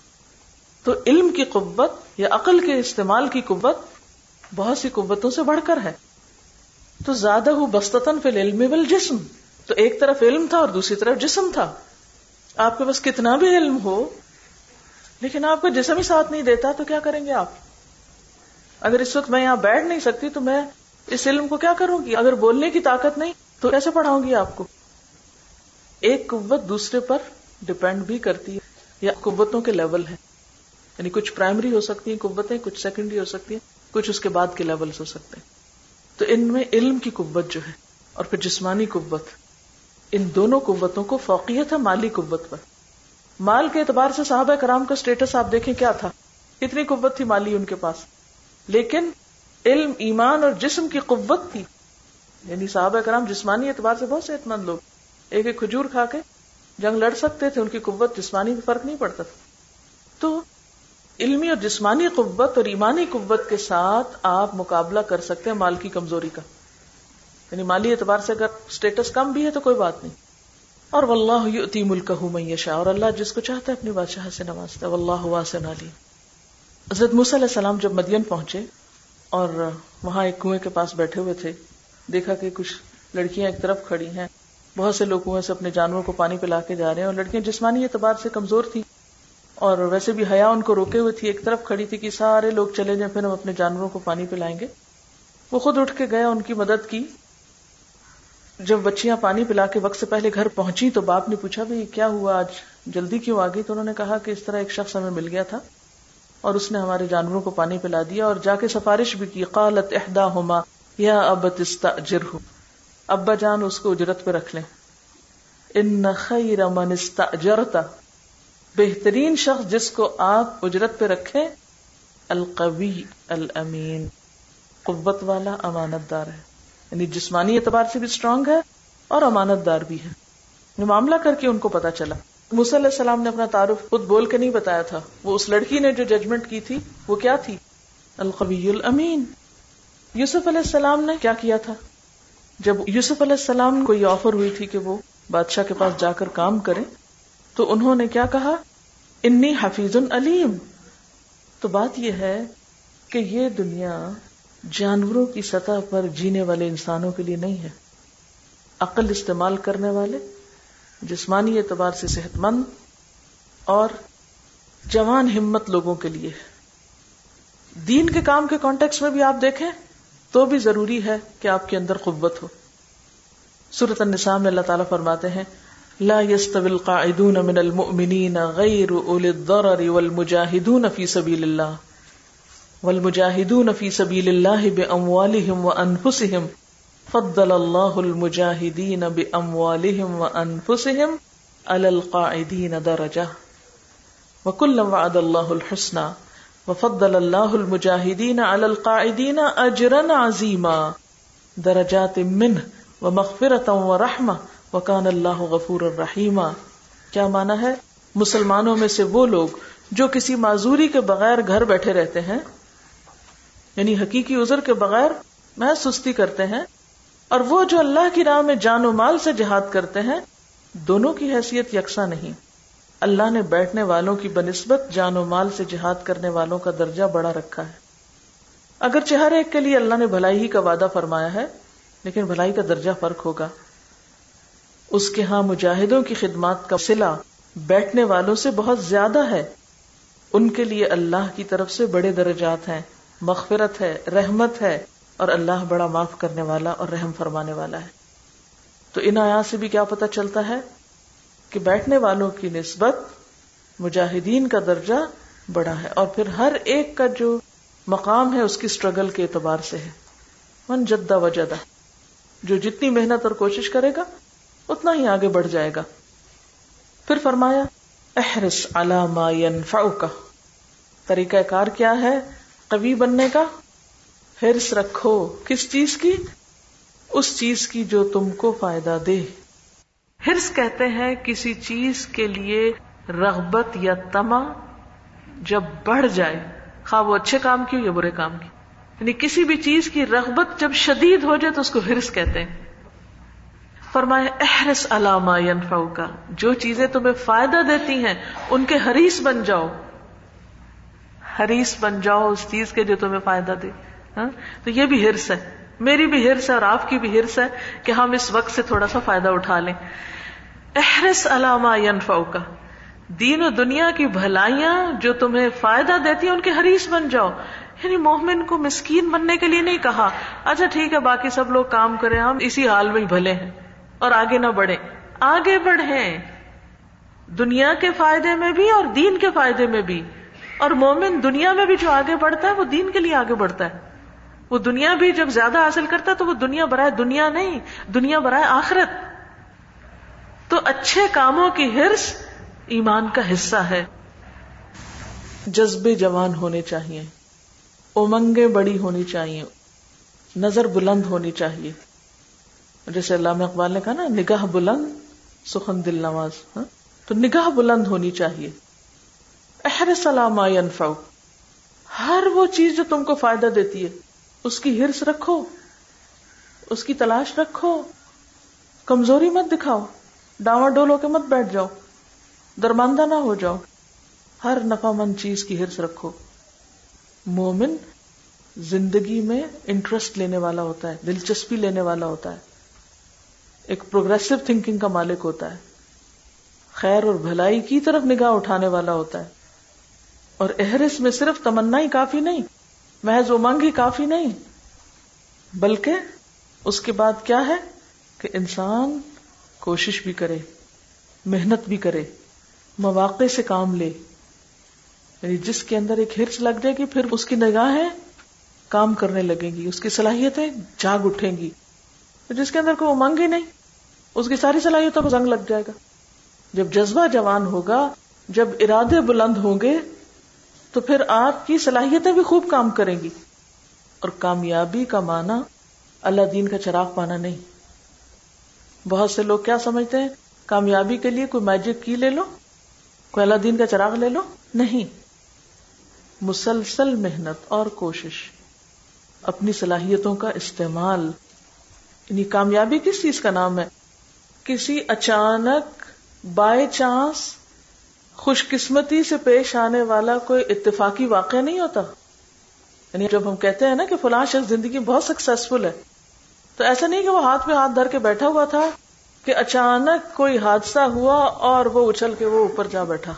تو علم کی قوت یا عقل کے استعمال کی قوت بہت سی قوتوں سے بڑھ کر ہے۔ تو زیادہ ہو بستن فی العلم والجسم۔ تو ایک طرف علم تھا اور دوسری طرف جسم تھا۔ آپ کے پاس کتنا بھی علم ہو، لیکن آپ کو جسم ہی ساتھ نہیں دیتا، تو کیا کریں گے آپ؟ اگر اس وقت میں یہاں بیٹھ نہیں سکتی، تو میں اس علم کو کیا کروں گی؟ اگر بولنے کی طاقت نہیں تو کیسے پڑھاؤں گی آپ کو۔ ایک قوت دوسرے پر ڈپینڈ بھی کرتی ہے، یا قوتوں کے لیول ہے یعنی کچھ پرائمری ہو سکتی ہیں قوتیں، کچھ سیکنڈری ہو سکتی ہیں، کچھ اس کے بعد کے لیول ہو سکتے ہیں۔ تو ان میں علم کی قوت جو ہے، اور پھر جسمانی قوت، ان دونوں قوتوں کو فوقیت ہے مالی قوت پر۔ مال کے اعتبار سے صحابہ کرام کا اسٹیٹس آپ دیکھیں کیا تھا۔ اتنی قوت تھی مالی ان کے پاس۔ لیکن علم، ایمان اور جسم کی قوت تھی۔ یعنی صحابہ کرام جسمانی اعتبار سے بہت صحت مند لوگ ایک ایک کھجور کھا کے جنگ لڑ سکتے تھے، ان کی قوت جسمانی میں فرق نہیں پڑتا تھا۔ تو علمی اور جسمانی قوت اور ایمانی قوت کے ساتھ آپ مقابلہ کر سکتے ہیں مال کی کمزوری کا۔ یعنی مالی اعتبار سے اگر اسٹیٹس کم بھی ہے تو کوئی بات نہیں۔ اور واللہ یؤتی ملکہ من یشاء، اور اللہ جس کو چاہتا ہے اپنی بادشاہ سے نوازتا ہے۔ واللہ واسع علی حضرت موسی علیہ السلام جب مدین پہنچے اور وہاں ایک کنویں کے پاس بیٹھے ہوئے تھے دیکھا کہ کچھ لڑکیاں ایک طرف کھڑی ہیں۔ بہت سے لوگ کنویں سے اپنے جانوروں کو پانی پلا کے جا رہے ہیں اور لڑکیاں جسمانی اعتبار سے کمزور تھی اور ویسے بھی حیا ان کو روکے ہوئے تھی، ایک طرف کھڑی تھی کہ سارے لوگ چلے جائیں، پھر ہم اپنے جانوروں کو پانی پلائیں گے۔ وہ خود اٹھ کے گیا ان کی مدد کی۔ جب بچیاں پانی پلا کے وقت سے پہلے گھر پہنچی تو باپ نے پوچھا، بھائی، کیا ہوا؟ آج جلدی کیوں آ گئی؟ تو انہوں نے کہا کہ اس طرح ایک شخص ہمیں مل گیا تھا اور اس نے ہمارے جانوروں کو پانی پلا دیا اور جا کے سفارش بھی کی۔ قالت احدا ہوما یا ابت استاجر ہو ابا جان اس کو اجرت پہ رکھ لیں۔ ان خیر من استاجرتا بہترین شخص جس کو آپ اجرت پہ رکھیں، القوی الامین، قوت والا امانت دار ہے۔ یعنی جسمانی اعتبار سے بھی اسٹرانگ ہے اور امانت دار بھی ہے۔ معاملہ کر کے ان کو پتا چلا۔ علیہ السلام نے اپنا تعارف خود بول کے نہیں بتایا تھا۔ وہ اس لڑکی نے جو ججمنٹ کی تھی، وہ کیا تھی؟ القوی الامین۔ یوسف علیہ السلام نے کیا کیا تھا؟ جب یوسف علیہ السلام کو یہ آفر ہوئی تھی کہ وہ بادشاہ کے پاس جا کر کام کرے، تو انہوں نے کیا کہا؟ انی حفیظ علیم. تو بات یہ ہے کہ یہ دنیا جانوروں کی سطح پر جینے والے انسانوں کے لیے نہیں ہے۔ عقل استعمال کرنے والے، جسمانی اعتبار سے صحت مند اور جوان ہمت لوگوں کے لیے۔ دین کے کام کے کانٹیکس میں بھی آپ دیکھیں تو بھی ضروری ہے کہ آپ کے اندر قوت ہو۔ سورت النساء میں اللہ تعالیٰ فرماتے ہیں، لا يستوي القاعدون من المؤمنين غير اولي الضرر والمجاهدون في سبيل الله والمجاہدون فی سبیل اللہ باموالہم وانفسہم۔ فضل اللہ المجاہدین باموالہم وانفسہم علی القاعدین درجہ۔ وکل وعد اللہ الحسنى وفضل اللہ المجاہدین علی القاعدین اجرا عظیما۔ درجات منہ ومغفرتا ورحمہ وکان اللہ غفور الرحیم۔ کیا مانا ہے؟ مسلمانوں میں سے وہ لوگ جو کسی معذوری کے بغیر گھر بیٹھے رہتے ہیں یعنی حقیقی عذر کے بغیر محض سستی کرتے ہیں، اور وہ جو اللہ کی راہ میں جان و مال سے جہاد کرتے ہیں، دونوں کی حیثیت یکساں نہیں۔ اللہ نے بیٹھنے والوں کی بنسبت جان و مال سے جہاد کرنے والوں کا درجہ بڑا رکھا ہے۔ اگر چہر ایک کے لیے اللہ نے بھلائی ہی کا وعدہ فرمایا ہے، لیکن بھلائی کا درجہ فرق ہوگا۔ اس کے ہاں مجاہدوں کی خدمات کا سلا بیٹھنے والوں سے بہت زیادہ ہے۔ ان کے لیے اللہ کی طرف سے بڑے درجات ہیں۔ مغفرت ہے، رحمت ہے، اور اللہ بڑا معاف کرنے والا اور رحم فرمانے والا ہے۔ تو ان آیات سے بھی کیا پتا چلتا ہے؟ کہ بیٹھنے والوں کی نسبت مجاہدین کا درجہ بڑا ہے اور پھر ہر ایک کا جو مقام ہے اس کی اسٹرگل کے اعتبار سے ہے۔ من جدہ و جدہ جو جتنی محنت اور کوشش کرے گا، اتنا ہی آگے بڑھ جائے گا۔ پھر فرمایا احرس علامہ کا طریقہ کار کیا ہے؟ قوی بننے کا۔ حرص رکھو کس چیز کی؟ اس چیز کی جو تم کو فائدہ دے۔ ہرس کہتے ہیں کسی چیز کے لیے رغبت یا تما جب بڑھ جائے، خواہ وہ اچھے کام کی ہو یا برے کام کی یعنی کسی بھی چیز کی رغبت جب شدید ہو جائے تو اس کو ہرس کہتے ہیں۔ فرمائے احرس علامہ ینفعو کا جو چیزیں تمہیں فائدہ دیتی ہیں، ان کے حریص بن جاؤ۔ حریص بن جاؤ اس چیز کے جو تمہیں فائدہ دے۔ ہاں؟ تو یہ بھی ہرس ہے۔ میری بھی ہرس ہے اور آپ کی بھی ہرس ہے کہ ہم اس وقت سے تھوڑا سا فائدہ اٹھا لیں۔ احرس علامہ کا دین و دنیا کی بھلائیاں جو تمہیں فائدہ دیتی ہیں، ان کے حریص بن جاؤ۔ یعنی مومن کو مسکین بننے کے لیے نہیں کہا۔ اچھا ٹھیک ہے، باقی سب لوگ کام کریں، ہم اسی حال میں ہی بھلے ہیں اور آگے نہ بڑھے آگے بڑھے دنیا کے فائدے میں بھی اور دین کے فائدے میں بھی۔ اور مومن دنیا میں بھی جو آگے بڑھتا ہے، وہ دین کے لیے آگے بڑھتا ہے۔ وہ دنیا بھی جب زیادہ حاصل کرتا تو وہ دنیا برائے دنیا نہیں، دنیا برائے آخرت۔ تو اچھے کاموں کی ہرس ایمان کا حصہ ہے۔ جذبے جوان ہونے چاہیے۔ امنگیں بڑی ہونی چاہیے۔ نظر بلند ہونی چاہیے۔ جیسے علامہ اقبال نے کہا نا، نگاہ بلند، سخن دل نواز ہاں؟ تو نگاہ بلند ہونی چاہیے۔ احرص ما ينفع ہر وہ چیز جو تم کو فائدہ دیتی ہے۔ اس کی ہرس رکھو، اس کی تلاش رکھو، کمزوری مت دکھاؤ، ڈاواں ڈول ہو کے مت بیٹھ جاؤ، درماندہ نہ ہو جاؤ، ہر نفع مند چیز کی ہرس رکھو۔ مومن زندگی میں انٹرسٹ لینے والا ہوتا ہے، دلچسپی لینے والا ہوتا ہے۔ ایک پروگرسو تھنکنگ کا مالک ہوتا ہے۔ خیر اور بھلائی کی طرف نگاہ اٹھانے والا ہوتا ہے۔ اور احرس میں صرف تمنا ہی کافی نہیں محض امنگ ہی کافی نہیں، بلکہ اس کے بعد کیا ہے کہ انسان کوشش بھی کرے، محنت بھی کرے، مواقع سے کام لے۔ یعنی جس کے اندر ایک ہرس لگ جائے گی، پھر اس کی نگاہیں کام کرنے لگیں گی، اس کی صلاحیتیں جاگ اٹھیں گی۔ جس کے اندر کوئی امنگ ہی نہیں، اس کی ساری صلاحیتوں کو زنگ لگ جائے گا۔ جب جذبہ جوان ہوگا، جب ارادے بلند ہوں گے تو پھر آپ کی صلاحیتیں بھی خوب کام کریں گی۔ اور کامیابی کا معنی اللہ دین کا چراغ پانا نہیں۔ بہت سے لوگ کیا سمجھتے ہیں؟ کامیابی کے لیے کوئی میجک کی لے لو؟ کوئی اللہ دین کا چراغ لے لو؟ نہیں۔ مسلسل محنت اور کوشش۔ اپنی صلاحیتوں کا استعمال۔ یعنی کامیابی کس چیز کا نام ہے؟ کسی اچانک بائی چانس خوش قسمتی سے پیش آنے والا کوئی اتفاقی واقعہ نہیں ہوتا؟ یعنی جب ہم کہتے ہیں نا کہ فلاں شخص زندگی بہت سکسیسفل ہے، تو ایسا نہیں کہ وہ ہاتھ پہ ہاتھ دھر کے بیٹھا ہوا تھا کہ اچانک کوئی حادثہ ہوا اور وہ اچھل کے وہ اوپر جا بیٹھا،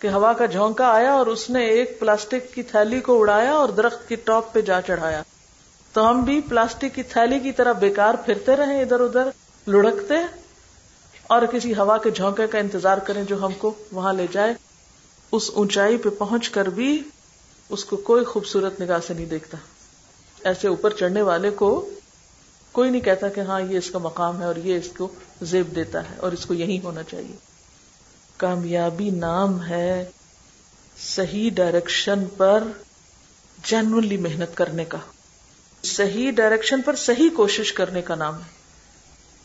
کہ ہوا کا جھونکا آیا اور اس نے ایک پلاسٹک کی تھیلی کو اڑایا اور درخت کی ٹاپ پہ جا چڑھایا۔ تو ہم بھی پلاسٹک کی تھیلی کی طرح بیکار پھرتے رہے ادھر ادھر، لڑکتے اور کسی ہوا کے جھونکے کا انتظار کریں جو ہم کو وہاں لے جائے، اس اونچائی پہ پہنچ کر بھی اس کو کوئی خوبصورت نگاہ سے نہیں دیکھتا۔ ایسے اوپر چڑھنے والے کو کوئی نہیں کہتا کہ ہاں یہ اس کا مقام ہے اور یہ اس کو زیب دیتا ہے اور اس کو یہی ہونا چاہیے۔ کامیابی نام ہے صحیح ڈائریکشن پر جنرلی محنت کرنے کا۔ صحیح ڈائریکشن پر صحیح کوشش کرنے کا نام ہے۔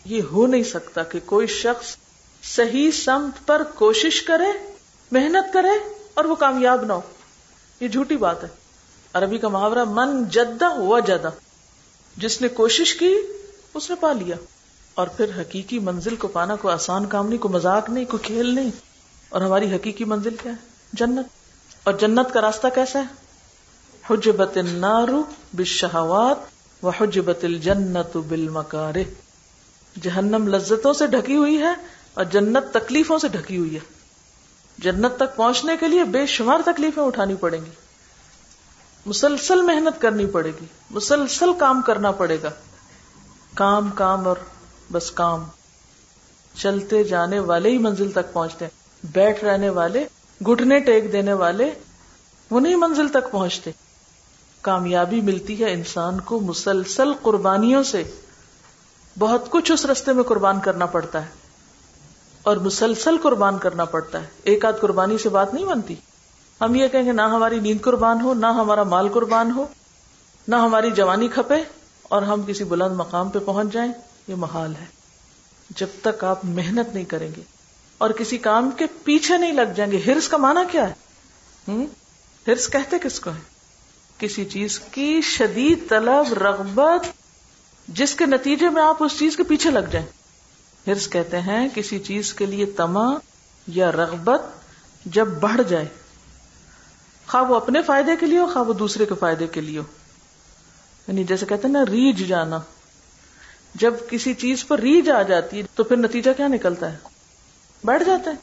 یہ ہو نہیں سکتا کہ کوئی شخص صحیح سمت پر کوشش کرے، محنت کرے اور وہ کامیاب نہ ہو۔ یہ جھوٹی بات ہے۔ عربی کا محاورہ، من جدہ ہوا جدہ۔ جس نے کوشش کی، اس نے پا لیا۔ اور پھر حقیقی منزل کو پانا کوئی آسان کام نہیں، کوئی مزاق نہیں، کوئی کھیل نہیں۔ اور ہماری حقیقی منزل کیا ہے؟ جنت۔ اور جنت کا راستہ کیسا ہے؟ حجبت النار بالشہوات و الجنت بالمکارہ۔ جہنم لذتوں سے ڈھکی ہوئی ہے اور جنت تکلیفوں سے ڈھکی ہوئی ہے۔ جنت تک پہنچنے کے لیے بے شمار تکلیفیں اٹھانی پڑیں گی۔ مسلسل محنت کرنی پڑے گی۔ مسلسل کام کرنا پڑے گا۔ کام کام اور بس کام۔ چلتے جانے والے ہی منزل تک پہنچتے ہیں۔ بیٹھ رہنے والے، گھٹنے ٹیک دینے والے، وہ نہیں منزل تک پہنچتے۔ کامیابی ملتی ہے انسان کو مسلسل قربانیوں سے۔ بہت کچھ اس رستے میں قربان کرنا پڑتا ہے اور مسلسل قربان کرنا پڑتا ہے ایک آدھ قربانی سے بات نہیں بنتی ہم یہ کہیں گے نہ ہماری نیند قربان ہو، نہ ہمارا مال قربان ہو، نہ ہماری جوانی کھپے اور ہم کسی بلند مقام پہ پہنچ جائیں، یہ محال ہے۔ جب تک آپ محنت نہیں کریں گے اور کسی کام کے پیچھے نہیں لگ جائیں گے، ہرس کا مانا کیا ہے؟ ہرس کہتے کس کو ہے کسی چیز کی شدید طلب، رغبت جس کے نتیجے میں آپ اس چیز کے پیچھے لگ جائیں۔ ہرس کہتے ہیں کسی چیز کے لیے تما یا رغبت جب بڑھ جائے۔ خواہ وہ اپنے فائدے کے لیے ہو، خواہ وہ دوسرے کے فائدے کے لیے ہو۔ یعنی جیسے کہتے ہیں نا، ریج جانا۔ جب کسی چیز پر ریج آ جاتی ہے، تو پھر نتیجہ کیا نکلتا ہے؟ بیٹھ جاتا ہے۔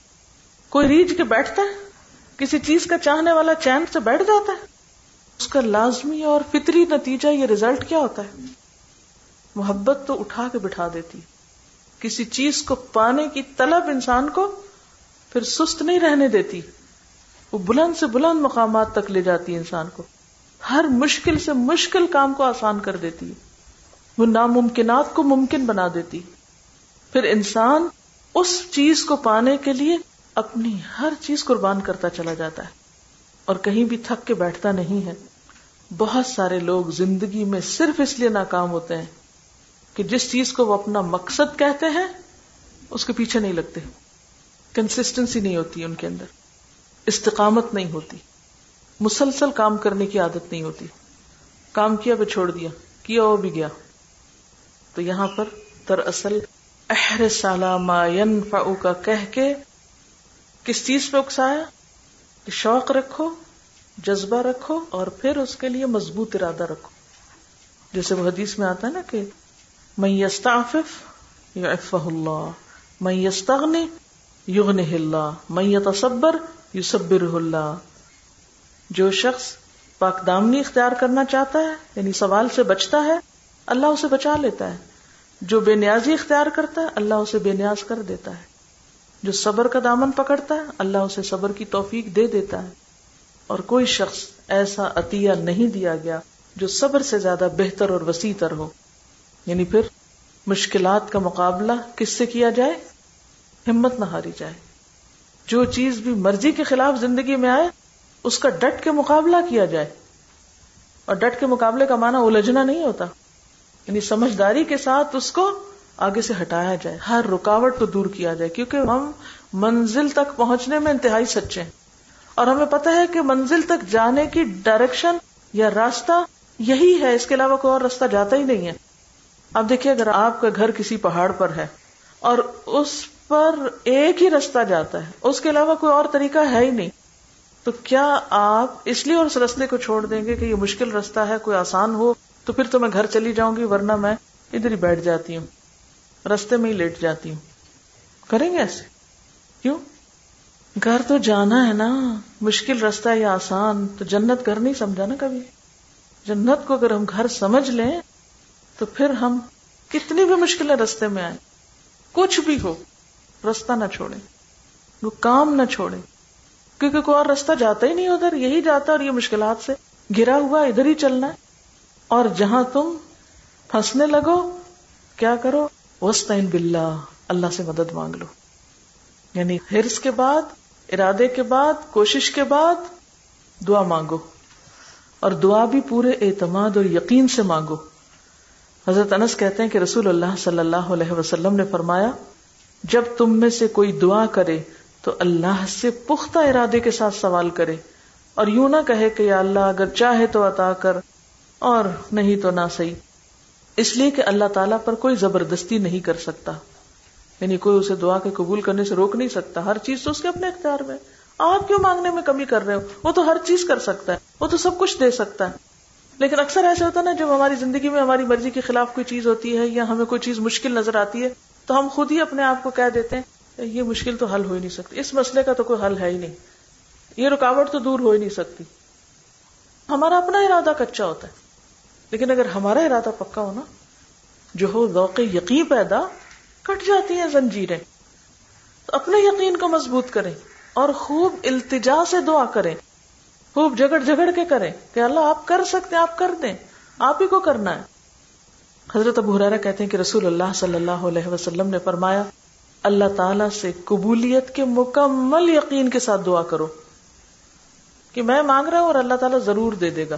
کوئی ریج کے بیٹھتا ہے؟ کسی چیز کا چاہنے والا چین سے بیٹھ جاتا ہے؟ اس کا لازمی اور فطری نتیجہ یہ ریزلٹ کیا ہوتا ہے؟ محبت تو اٹھا کے بٹھا دیتی۔ کسی چیز کو پانے کی طلب انسان کو پھر سست نہیں رہنے دیتی۔ وہ بلند سے بلند مقامات تک لے جاتی انسان کو۔ ہر مشکل سے مشکل کام کو آسان کر دیتی۔ وہ ناممکنات کو ممکن بنا دیتی۔ پھر انسان اس چیز کو پانے کے لیے اپنی ہر چیز قربان کرتا چلا جاتا ہے۔ اور کہیں بھی تھک کے بیٹھتا نہیں ہے۔ بہت سارے لوگ زندگی میں صرف اس لیے ناکام ہوتے ہیں۔ کہ جس چیز کو وہ اپنا مقصد کہتے ہیں، اس کے پیچھے نہیں لگتے۔ کنسٹنسی نہیں ہوتی ان کے اندر۔ استقامت نہیں ہوتی۔ مسلسل کام کرنے کی عادت نہیں ہوتی۔ کام کیا پہ چھوڑ دیا۔ کیا وہ بھی گیا۔ تو یہاں پر دراصل احرس ما ينفع کا کہہ کے کس چیز پہ اکسایا؟ کہ شوق رکھو، جذبہ رکھو اور پھر اس کے لیے مضبوط ارادہ رکھو۔ جیسے وہ حدیث میں آتا ہے نا کہ میں یستعفف یعفہ اللہ. میں یستغنی یغنہ اللہ. میں یتصبر یصبرہ اللہ. جو شخص پاک دامنی اختیار کرنا چاہتا ہے یعنی سوال سے بچتا ہے، اللہ اسے بچا لیتا ہے. جو بے نیازی اختیار کرتا ہے، اللہ اسے بے نیاز کر دیتا ہے. جو صبر کا دامن پکڑتا ہے، اللہ اسے صبر کی توفیق دے دیتا ہے. اور کوئی شخص ایسا عطیہ نہیں دیا گیا جو صبر سے زیادہ بہتر اور وسیع تر ہو. یعنی پھر مشکلات کا مقابلہ کس سے کیا جائے؟ ہمت نہ ہاری جائے۔ جو چیز بھی مرضی کے خلاف زندگی میں آئے، اس کا ڈٹ کے مقابلہ کیا جائے۔ اور ڈٹ کے مقابلے کا معنی الجھنا نہیں ہوتا۔ یعنی سمجھداری کے ساتھ اس کو آگے سے ہٹایا جائے۔ ہر رکاوٹ کو دور کیا جائے۔ کیونکہ ہم منزل تک پہنچنے میں انتہائی سچے ہیں۔ اور ہمیں پتا ہے کہ منزل تک جانے کی ڈائریکشن یا راستہ یہی ہے۔ اس کے علاوہ کوئی اور راستہ جاتا ہی نہیں ہے۔ اب دیکھیے اگر آپ کا گھر کسی پہاڑ پر ہے اور اس پر ایک ہی راستہ جاتا ہے، اس کے علاوہ کوئی اور طریقہ ہے ہی نہیں، تو کیا آپ اس لیے اس رستے کو چھوڑ دیں گے کہ یہ مشکل رستہ ہے، کوئی آسان ہو، تو پھر تو میں گھر چلی جاؤں گی، ورنہ میں ادھر ہی بیٹھ جاتی ہوں، رستے میں ہی لیٹ جاتی ہوں۔ کریں گے ایسے؟ کیوں؟ گھر تو جانا ہے نا، مشکل رستہ یا آسان، تو جنت گھر نہیں سمجھا نا کبھی۔ جنت کو اگر ہم گھر سمجھ لیں تو پھر ہم کتنی بھی مشکلیں رستے میں آئے کچھ بھی ہو، رستہ نہ چھوڑے وہ کام نہ چھوڑے کیونکہ کوئی اور رستہ جاتا ہی نہیں ادھر، یہی جاتا اور یہ مشکلات سے گرا ہوا ادھر ہی چلنا ہے۔ اور جہاں تم پھنسنے لگو، کیا کرو؟ وسطین بلّہ اللہ سے مدد مانگ لو۔ یعنی ہرس کے بعد، ارادے کے بعد، کوشش کے بعد دعا مانگو۔ اور دعا بھی پورے اعتماد اور یقین سے مانگو۔ حضرت انس کہتے ہیں کہ رسول اللہ صلی اللہ علیہ وسلم نے فرمایا، جب تم میں سے کوئی دعا کرے تو اللہ سے پختہ ارادے کے ساتھ سوال کرے اور یوں نہ کہے کہ یا اللہ اگر چاہے تو عطا کر اور نہیں تو نہ صحیح۔ اس لیے کہ اللہ تعالیٰ پر کوئی زبردستی نہیں کر سکتا۔ یعنی کوئی اسے دعا کے قبول کرنے سے روک نہیں سکتا۔ ہر چیز تو اس کے اپنے اختیار میں آپ کیوں مانگنے میں کمی کر رہے ہو؟ وہ تو ہر چیز کر سکتا ہے۔ وہ تو سب کچھ دے سکتا ہے۔ لیکن اکثر ایسا ہوتا ہے نا، جب ہماری زندگی میں ہماری مرضی کے خلاف کوئی چیز ہوتی ہے یا ہمیں کوئی چیز مشکل نظر آتی ہے، تو ہم خود ہی اپنے آپ کو کہہ دیتے ہیں، یہ مشکل تو حل ہو ہی نہیں سکتی۔ اس مسئلے کا تو کوئی حل ہے ہی نہیں۔ یہ رکاوٹ تو دور ہو ہی نہیں سکتی۔ ہمارا اپنا ارادہ کچا ہوتا ہے۔ لیکن اگر ہمارا ارادہ پکا ہو نا جو ہو ذوق یقین پیدا کٹ جاتی ہیں زنجیریں۔ تو اپنے یقین کو مضبوط کریں اور خوب التجا سے دعا کریں۔ خوب جگڑ جگڑ کے کریں کہ اللہ آپ کر سکتے آپ کر دیں۔ آپ ہی کو کرنا ہے۔ حضرت ابو حرارہ کہتے ہیں کہ رسول اللہ صلی اللہ علیہ وسلم نے فرمایا، اللہ تعالی سے قبولیت کے مکمل یقین کے ساتھ دعا کرو کہ میں مانگ رہا ہوں اور اللہ تعالیٰ ضرور دے دے گا۔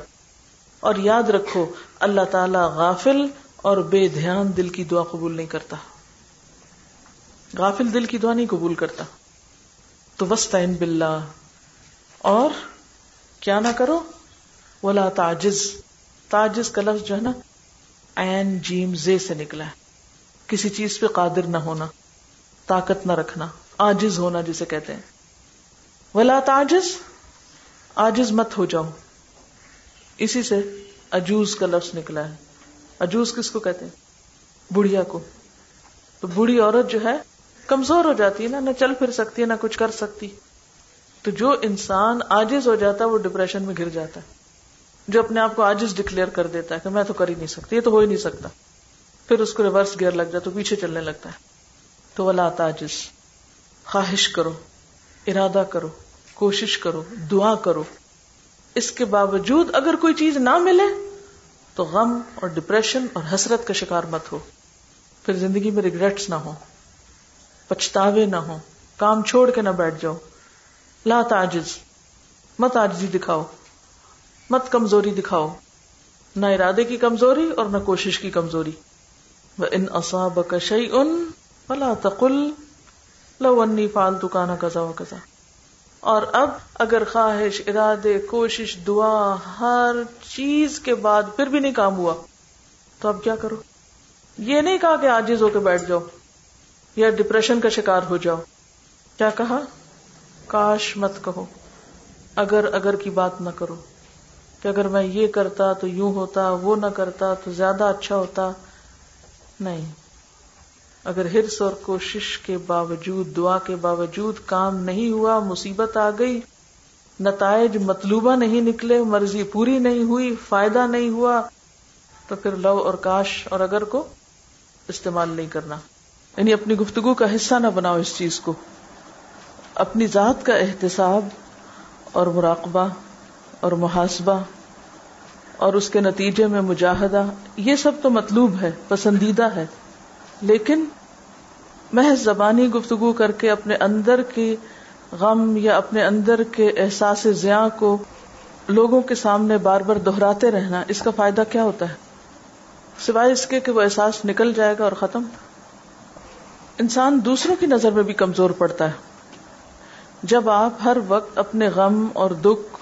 اور یاد رکھو، اللہ تعالیٰ غافل اور بے دھیان دل کی دعا قبول نہیں کرتا۔ غافل دل کی دعا نہیں قبول کرتا۔ تو وسطین باللہ اور کیا نہ کرو؟ ولا تاجز تاجز کا لفظ جو ہے نا این جیم زے سے نکلا ہے۔ کسی چیز پہ قادر نہ ہونا، طاقت نہ رکھنا آجز ہونا جسے کہتے ہیں۔ ولا تاجز آجز مت ہو جاؤ۔ اسی سے اجوز کا لفظ نکلا ہے۔ اجوز کس کو کہتے ہیں؟ بڑھیا کو۔ تو بوڑھی عورت جو ہے، کمزور ہو جاتی ہے نا، نہ چل پھر سکتی ہے، نہ کچھ کر سکتی۔ تو جو انسان آجز ہو جاتا ہے وہ ڈپریشن میں گر جاتا ہے، جو اپنے آپ کو آجز ڈکلیئر کر دیتا ہے کہ میں تو کر ہی نہیں سکتی، یہ تو ہو ہی نہیں سکتا۔ پھر اس کو ریورس گیئر لگ جاتا تو پیچھے چلنے لگتا ہے۔ تو وہ تاجز خواہش کرو، ارادہ کرو، کوشش کرو، دعا کرو۔ اس کے باوجود اگر کوئی چیز نہ ملے تو غم اور ڈپریشن اور حسرت کا شکار مت ہو۔ پھر زندگی میں ریگریٹس نہ ہو پچھتاوے نہ ہو کام چھوڑ کے نہ بیٹھ جاؤ۔ لا تاجز مت آجزی دکھاؤ. مت کمزوری دکھاؤ. نہ ارادے کی کمزوری اور نہ کوشش کی کمزوری. ان اصاب کا ان فلا تقل لو انی فالتو کا نہ کزا و کزا اور اب اگر خواہش، ارادے، کوشش، دعا، ہر چیز کے بعد پھر بھی نہیں کام ہوا، تو اب کیا کرو؟ یہ نہیں کہا کہ آجز ہو کے بیٹھ جاؤ یا ڈپریشن کا شکار ہو جاؤ۔ کیا کہا؟ کاش مت کہو، اگر اگر کی بات نہ کرو۔ کہ اگر میں یہ کرتا تو یوں ہوتا، وہ نہ کرتا تو زیادہ اچھا ہوتا۔ نہیں، اگر ہرس اور کوشش کے باوجود، دعا کے باوجود کام نہیں ہوا، مصیبت آ گئی، نتائج مطلوبہ نہیں نکلے، مرضی پوری نہیں ہوئی، فائدہ نہیں ہوا، تو پھر لو اور کاش اور اگر کو استعمال نہیں کرنا۔ یعنی اپنی گفتگو کا حصہ نہ بناؤ اس چیز کو۔ اپنی ذات کا احتساب اور مراقبہ اور محاسبہ اور اس کے نتیجے میں مجاہدہ، یہ سب تو مطلوب ہے، پسندیدہ ہے۔ لیکن محض زبانی گفتگو کر کے اپنے اندر کی غم یا اپنے اندر کے احساس زیاں کو لوگوں کے سامنے بار بار دہراتے رہنا، اس کا فائدہ کیا ہوتا ہے؟ سوائے اس کے کہ وہ احساس نکل جائے گا اور ختم۔ انسان دوسروں کی نظر میں بھی کمزور پڑتا ہے۔ جب آپ ہر وقت اپنے غم اور دکھ،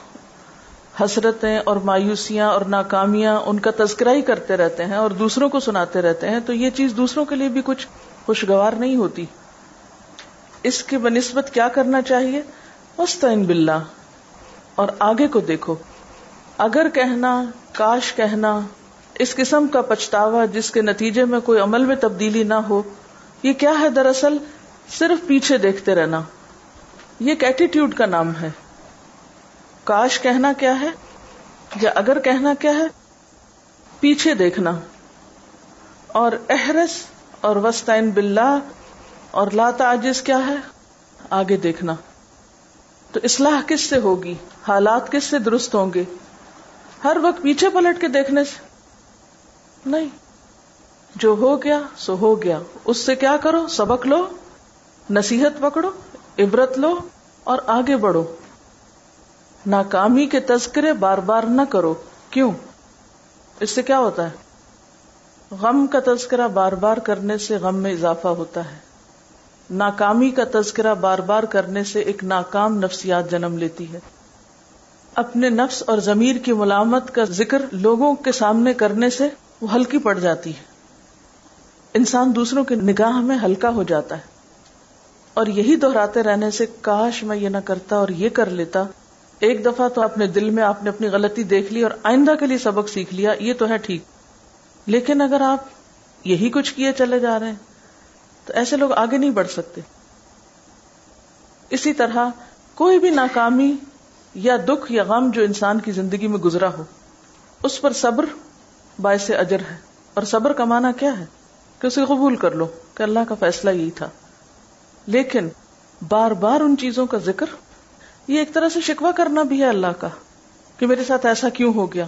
حسرتیں اور مایوسیاں اور ناکامیاں ان کا تذکرہ ہی کرتے رہتے ہیں اور دوسروں کو سناتے رہتے ہیں، تو یہ چیز دوسروں کے لیے بھی کچھ خوشگوار نہیں ہوتی۔ اس کے بنسبت کیا کرنا چاہیے؟ مستعین باللہ اور آگے کو دیکھو۔ اگر کہنا، کاش کہنا، اس قسم کا پچھتاوا جس کے نتیجے میں کوئی عمل میں تبدیلی نہ ہو، یہ کیا ہے دراصل؟ صرف پیچھے دیکھتے رہنا۔ یہ ایک ایٹیٹیوڈ کا نام ہے۔ کاش کہنا کیا ہے یا اگر کہنا کیا ہے، پیچھے دیکھنا۔ اور احرس اور وسطین باللہ اور لاتا عجز کیا ہے؟ آگے دیکھنا۔ تو اصلاح کس سے ہوگی؟ حالات کس سے درست ہوں گے؟ ہر وقت پیچھے پلٹ کے دیکھنے سے۔ نہیں۔ جو ہو گیا، سو ہو گیا۔ اس سے کیا کرو؟ سبق لو۔ نصیحت پکڑو۔ عبرت لو اور آگے بڑھو۔ ناکامی کے تذکرے بار بار نہ کرو۔ کیوں؟ اس سے کیا ہوتا ہے؟ غم کا تذکرہ بار بار کرنے سے غم میں اضافہ ہوتا ہے۔ ناکامی کا تذکرہ بار بار کرنے سے ایک ناکام نفسیات جنم لیتی ہے۔ اپنے نفس اور ضمیر کی ملامت کا ذکر لوگوں کے سامنے کرنے سے وہ ہلکی پڑ جاتی ہے۔ انسان دوسروں کی نگاہ میں ہلکا ہو جاتا ہے۔ اور یہی دہراتے رہنے سے کاش میں یہ نہ کرتا اور یہ کر لیتا۔ ایک دفعہ تو اپنے دل میں آپ نے اپنی غلطی دیکھ لی اور آئندہ کے لیے سبق سیکھ لیا، یہ تو ہے ٹھیک۔ لیکن اگر آپ یہی کچھ کیے چلے جا رہے ہیں، تو ایسے لوگ آگے نہیں بڑھ سکتے۔ اسی طرح کوئی بھی ناکامی یا دکھ یا غم جو انسان کی زندگی میں گزرا ہو، اس پر صبر باعث اجر ہے۔ اور صبر کمانا کیا ہے؟ کہ اسے قبول کر لو، کہ اللہ کا فیصلہ یہی تھا۔ لیکن بار بار ان چیزوں کا ذکر، یہ ایک طرح سے شکوا کرنا بھی ہے اللہ کا کہ میرے ساتھ ایسا کیوں ہو گیا،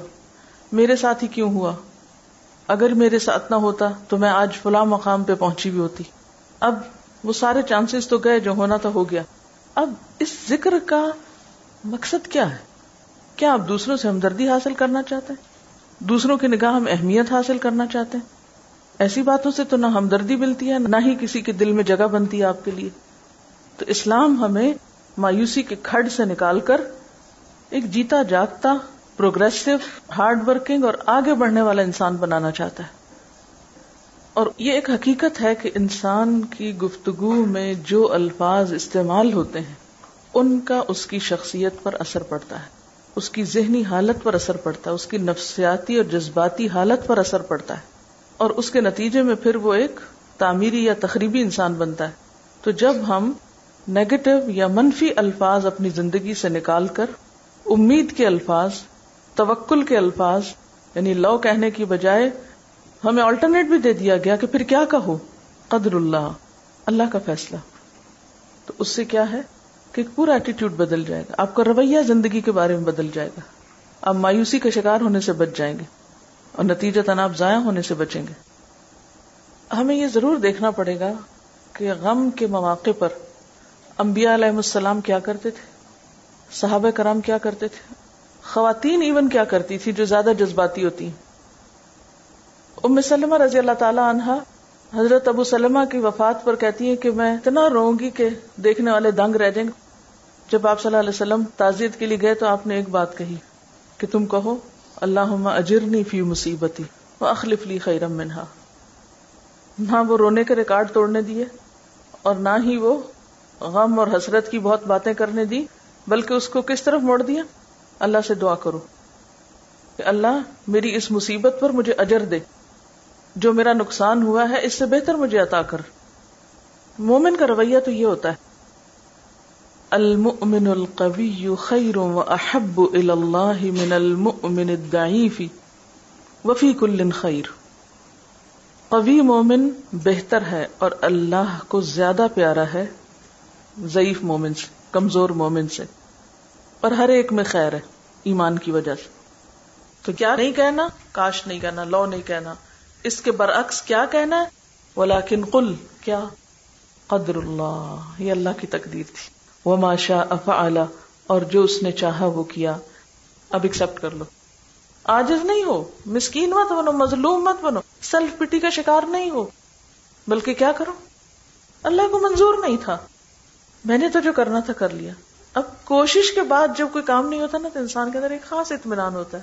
میرے ساتھ ہی کیوں ہوا؟ اگر میرے ساتھ نہ ہوتا تو میں آج فلاں مقام پہ پہنچی بھی ہوتی۔ اب وہ سارے چانسز تو گئے جو ہونا تھا ہو گیا۔ اب اس ذکر کا مقصد کیا ہے؟ کیا آپ دوسروں سے ہمدردی حاصل کرنا چاہتے ہیں؟ دوسروں کی نگاہ ہم اہمیت حاصل کرنا چاہتے ہیں؟ ایسی باتوں سے تو نہ ہمدردی ملتی ہے، نہ ہی کسی کے دل میں جگہ بنتی ہے آپ کے لیے۔ تو اسلام ہمیں مایوسی کے کھڈ سے نکال کر ایک جیتا جاگتا پروگرسو ہارڈ ورکنگ اور آگے بڑھنے والا انسان بنانا چاہتا ہے۔ اور یہ ایک حقیقت ہے کہ انسان کی گفتگو میں جو الفاظ استعمال ہوتے ہیں، ان کا اس کی شخصیت پر اثر پڑتا ہے۔ اس کی ذہنی حالت پر اثر پڑتا ہے، اس کی نفسیاتی اور جذباتی حالت پر اثر پڑتا ہے۔ اور اس کے نتیجے میں پھر وہ ایک تعمیری یا تقریبی انسان بنتا ہے۔ تو جب ہم نیگیٹو یا منفی الفاظ اپنی زندگی سے نکال کر امید کے الفاظ، توکل کے الفاظ یعنی لو کہنے کی بجائے ہمیں آلٹرنیٹ بھی دے دیا گیا کہ پھر کیا کہو قدر اللہ اللہ کا فیصلہ۔ تو اس سے کیا ہے؟ کہ پورا ایٹیٹیوڈ بدل جائے گا۔ آپ کا رویہ زندگی کے بارے میں بدل جائے گا۔ آپ مایوسی کا شکار ہونے سے بچ جائیں گے۔ اور نتیجہ تناب ضائع ہونے سے بچیں گے۔ ہمیں یہ ضرور دیکھنا پڑے گا کہ غم کے مواقع پر انبیاء علیہ السلام کیا کرتے تھے، صحابہ کرام کیا کرتے تھے، خواتین ایون کیا کرتی تھی جو زیادہ جذباتی ہوتی ام سلمہ رضی اللہ تعالی عنہا حضرت ابو سلمہ کی وفات پر کہتی ہیں کہ میں اتنا رو گی کہ دیکھنے والے دنگ رہ جائیں گے۔ جب آپ صلی اللہ علیہ وسلم تعزیت کے لیے گئے تو آپ نے ایک بات کہی کہ تم کہو اللہ اجرنی فی مصیبتی وہ اخلف لی خیرم منہا۔ نہ وہ رونے کے ریکارڈ توڑنے دیے اور نہ ہی وہ غم اور حسرت کی بہت باتیں کرنے دی، بلکہ اس کو کس طرف موڑ دیا؟ اللہ سے دعا کرو کہ اللہ میری اس مصیبت پر مجھے اجر دے۔ جو میرا نقصان ہوا ہے، اس سے بہتر مجھے عطا کر۔ مومن کا رویہ تو یہ ہوتا ہے المؤمن القوی خیر و احب اللہ من المؤمن الضعیف وفی کل خیر۔ قوی مومن بہتر ہے اور اللہ کو زیادہ پیارا ہے۔ ضعیف مومن سے، کمزور مومن سے۔ اور ہر ایک میں خیر ہے، ایمان کی وجہ سے۔ تو کیا نہیں کہنا؟ کاش نہیں کہنا، لو نہیں کہنا۔ اس کے برعکس کیا کہنا ہے؟ ولیکن قل، کیا؟ قدر اللہ، یہ اللہ کی تقدیر تھی۔ وہ ماشا افعال اور جو اس نے چاہا وہ کیا۔ اب ایکسپٹ کر لو۔ آجز نہیں ہو، مسکین مت بنو، مظلوم مت بنو سیلف پٹی کا شکار نہیں ہو۔ بلکہ کیا کرو؟ اللہ کو منظور نہیں تھا۔ میں نے تو جو کرنا تھا کر لیا۔ اب کوشش کے بعد جب کوئی کام نہیں ہوتا نا، تو انسان کے اندر ایک خاص اطمینان ہوتا ہے۔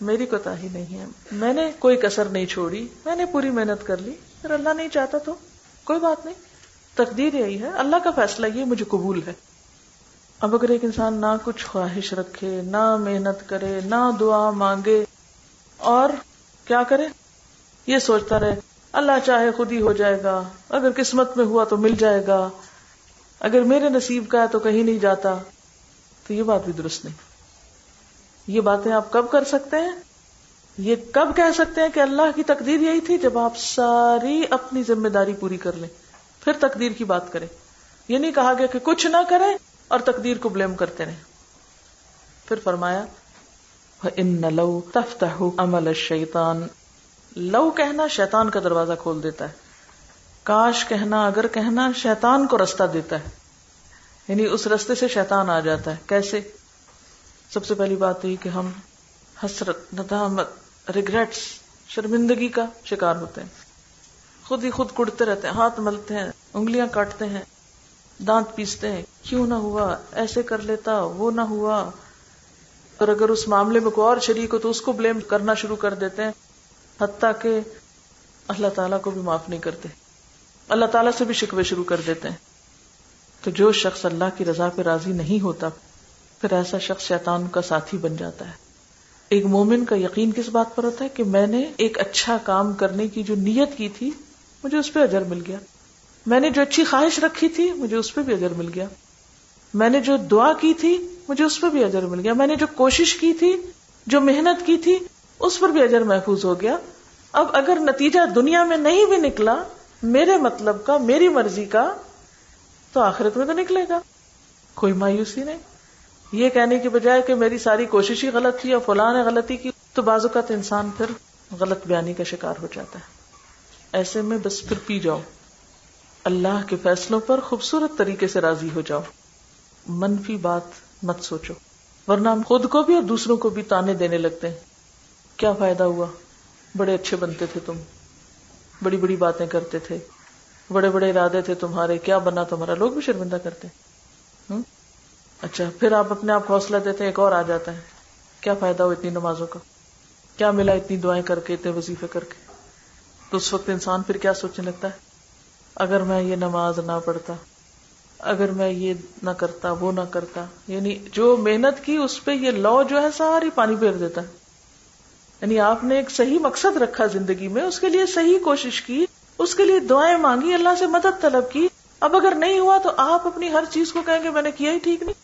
میری کوتا ہی نہیں ہے۔ میں نے کوئی کسر نہیں چھوڑی، میں نے پوری محنت کر لی۔ اگر اللہ نہیں چاہتا تو کوئی بات نہیں۔ تقدیر یہی ہے، اللہ کا فیصلہ یہ مجھے قبول ہے۔ اب اگر ایک انسان نہ کچھ خواہش رکھے، نہ محنت کرے، نہ دعا مانگے، اور کیا کرے؟ یہ سوچتا رہے، اللہ چاہے خود ہی ہو جائے گا، اگر قسمت میں ہوا تو مل جائے گا، اگر میرے نصیب کا ہے تو کہیں نہیں جاتا۔ تو یہ بات بھی درست نہیں۔ یہ باتیں آپ کب کر سکتے ہیں؟ یہ کب کہہ سکتے ہیں کہ اللہ کی تقدیر یہی تھی؟ جب آپ ساری اپنی ذمہ داری پوری کر لیں۔ پھر تقدیر کی بات کریں۔ یہ نہیں کہا گیا کہ کچھ نہ کریں اور تقدیر کو بلیم کرتے رہیں۔ پھر فرمایا ان لو تفتح عمل الشیطان لو کہنا شیطان کا دروازہ کھول دیتا ہے۔ کاش کہنا اگر کہنا شیطان کو رستہ دیتا ہے۔ یعنی اس رستے سے شیطان آ جاتا ہے۔ کیسے؟ سب سے پہلی بات یہ کہ ہم حسرت، ندامت ریگریٹس شرمندگی کا شکار ہوتے ہیں۔ خود ہی خود کڑتے رہتے ہیں، ہاتھ ملتے ہیں۔ انگلیاں کاٹتے ہیں، دانت پیستے ہیں۔ کیوں نہ ہوا؟ ایسے کر لیتا، وہ نہ ہوا۔ اور اگر اس معاملے میں کوئی اور شریک ہو تو اس کو بلیم کرنا شروع کر دیتے ہیں۔ حتیٰ کہ اللہ تعالیٰ کو بھی معاف نہیں کرتے۔ اللہ تعالیٰ سے بھی شکوے شروع کر دیتے ہیں۔ تو جو شخص اللہ کی رضا پہ راضی نہیں ہوتا، پھر ایسا شخص شیطان کا ساتھی بن جاتا ہے۔ ایک مومن کا یقین کس بات پر ہوتا ہے؟ کہ میں نے ایک اچھا کام کرنے کی جو نیت کی تھی، مجھے اس پہ اجر مل گیا۔ میں نے جو اچھی خواہش رکھی تھی مجھے اس پہ بھی اجر مل گیا۔ میں نے جو دعا کی تھی مجھے اس پہ بھی اجر مل گیا۔ میں نے جو کوشش کی تھی، جو محنت کی تھی، اس پر بھی اجر محفوظ ہو گیا۔ اب اگر نتیجہ دنیا میں نہیں بھی نکلا، میرے مطلب کا، میری مرضی کا، تو آخرت میں تو نکلے گا۔ کوئی مایوسی نہیں۔ یہ کہنے کی بجائے کہ میری ساری کوشش ہی غلط تھی اور فلاں نے غلطی کی، تو بعض اوقات انسان پھر غلط بیانی کا شکار ہو جاتا ہے۔ ایسے میں بس پھر پی جاؤ۔ اللہ کے فیصلوں پر خوبصورت طریقے سے راضی ہو جاؤ۔ منفی بات مت سوچو۔ ورنہ ہم خود کو بھی اور دوسروں کو بھی تانے دینے لگتے ہیں۔ کیا فائدہ ہوا؟ بڑے اچھے بنتے تھے تم۔ بڑی بڑی باتیں کرتے تھے۔ بڑے بڑے ارادے تھے تمہارے۔ کیا بنا تمہارا لوگ بھی شرمندہ کرتے اچھا پھر آپ اپنے آپ حوصلہ دیتے ہیں، ایک اور آ جاتا ہے۔ کیا فائدہ ہو اتنی نمازوں کا؟ کیا ملا اتنی دعائیں کر کے، اتنے وظیفے کر کے؟ تو اس وقت انسان پھر کیا سوچنے لگتا ہے؟ اگر میں یہ نماز نہ پڑھتا، اگر میں یہ نہ کرتا، وہ نہ کرتا یعنی جو محنت کی اس پہ یہ لو جو ہے ساری پانی پھیر دیتا۔ ہے یعنی آپ نے ایک صحیح مقصد رکھا زندگی میں، اس کے لیے صحیح کوشش کی، اس کے لیے دعائیں مانگی، اللہ سے مدد طلب کی۔ اب اگر نہیں ہوا تو آپ اپنی ہر چیز کو کہیں گے، میں نے کیا ہی ٹھیک نہیں۔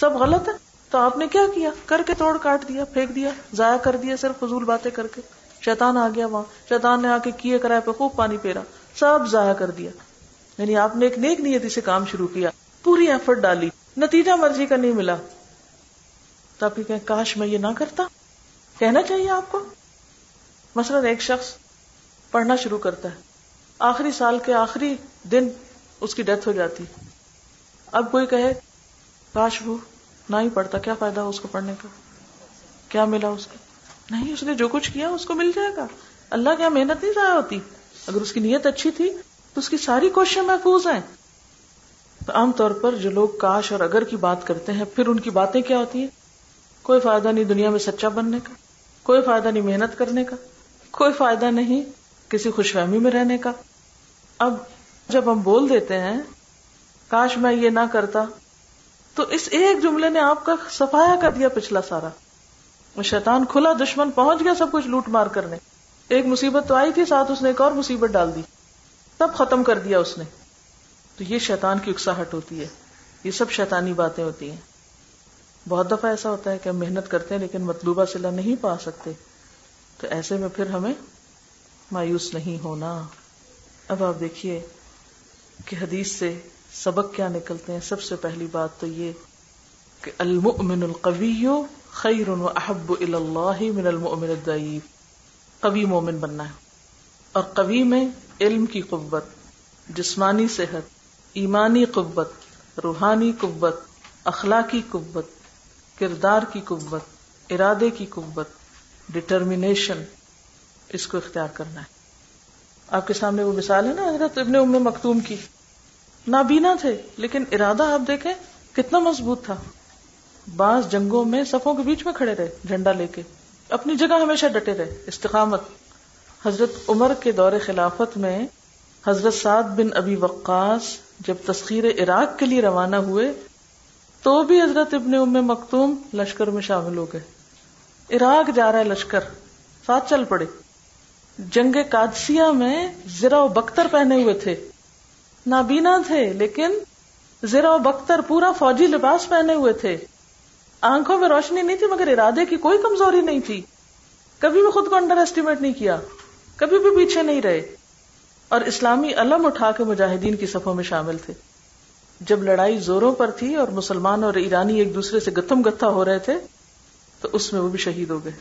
سب غلط ہے۔ تو آپ نے کیا کیا؟ کر کے توڑ کاٹ دیا، پھینک دیا، ضائع کر دیا، صرف فضول باتیں کر کے۔ شیطان آ گیا وہاں۔ شیطان نے آ کے کیے کرائے پہ خوب پانی پیرا سب ضائع کر دیا۔ یعنی آپ نے ایک نیک نیتی سے کام شروع کیا، پوری ایفرٹ ڈالی، نتیجہ مرضی کا نہیں ملا۔ تو آپ کہ کاش میں یہ نہ کرتا۔ کہنا چاہیے آپ کو۔ مثلاً ایک شخص پڑھنا شروع کرتا ہے۔ آخری سال کے آخری دن اس کی ڈیتھ ہو جاتی۔ اب کوئی کہے، کاش وہ نہ ہی پڑھتا، کیا فائدہ ہو اس کو پڑھنے کا؟ کیا ملا اس کو؟ نہیں، اس نے جو کچھ کیا، اس کو مل جائے گا۔ اللہ کیا محنت نہیں ضائع ہوتی۔ اگر اس کی نیت اچھی تھی تو اس کی ساری کوششیں محفوظ ہیں۔ تو عام طور پر جو لوگ کاش اور اگر کی بات کرتے ہیں، پھر ان کی باتیں کیا ہوتی ہیں؟ کوئی فائدہ نہیں دنیا میں سچا بننے کا، کوئی فائدہ نہیں محنت کرنے کا، کوئی فائدہ نہیں کسی خوش فہمی میں رہنے کا۔ اب جب ہم بول دیتے ہیں، کاش میں یہ نہ کرتا، تو اس ایک جملے نے آپ کا سفایا کر دیا پچھلا سارا۔ شیطان کھلا دشمن پہنچ گیا سب کچھ لوٹ مار کرنے۔ ایک مصیبت تو آئی تھی، ساتھ اس نے ایک اور مصیبت ڈال دی۔ تب ختم کر دیا اس نے۔ تو یہ شیطان کی اکساہٹ ہوتی ہے۔ یہ سب شیطانی باتیں ہوتی ہیں۔ بہت دفعہ ایسا ہوتا ہے کہ ہم محنت کرتے ہیں لیکن مطلوبہ صلاح نہیں پا سکتے۔ تو ایسے میں پھر ہمیں مایوس نہیں ہونا۔ اب آپ دیکھیے کہ حدیث سے سبق کیا نکلتے ہیں۔ سب سے پہلی بات تو یہ کہ المؤمن القوی خیر و احب اللہ من المؤمن الضعیف۔ قوی مومن بننا ہے۔ اور قوی میں علم کی قوت، جسمانی صحت، ایمانی قوت، روحانی قوت، اخلاقی قوت، کردار کی قوت، ارادے کی قوت ڈٹرمینیشن اس کو اختیار کرنا ہے۔ آپ کے سامنے وہ مثال ہے نا حضرت ابن ام مختوم کی۔ نابینا تھے، لیکن ارادہ آپ دیکھیں کتنا مضبوط تھا۔ بعض جنگوں میں صفوں کے بیچ میں کھڑے رہے، جھنڈا لے کے۔ اپنی جگہ ہمیشہ ڈٹے رہے۔ استقامت۔ حضرت عمر کے دور خلافت میں حضرت سعد بن ابی وقاص جب تسخیر عراق کے لیے روانہ ہوئے، تو بھی حضرت ابن ام مختوم لشکر میں شامل ہو گئے۔ عراق جا رہا ہے لشکر، ساتھ چل پڑے۔ جنگ کادسیا میں زرا و بختر پہنے ہوئے تھے۔ نابینا تھے، لیکن زرا و بختر پورا فوجی لباس پہنے ہوئے تھے۔ آنکھوں میں روشنی نہیں تھی مگر ارادے کی کوئی کمزوری نہیں تھی۔ کبھی بھی خود کو انڈر ایسٹیمیٹ نہیں کیا، کبھی بھی پیچھے نہیں رہے۔ اور اسلامی علم اٹھا کے مجاہدین کی صفوں میں شامل تھے۔ جب لڑائی زوروں پر تھی اور مسلمان اور ایرانی ایک دوسرے سے گتم گتھا ہو رہے تھے، تو اس میں وہ بھی شہید ہو گئے۔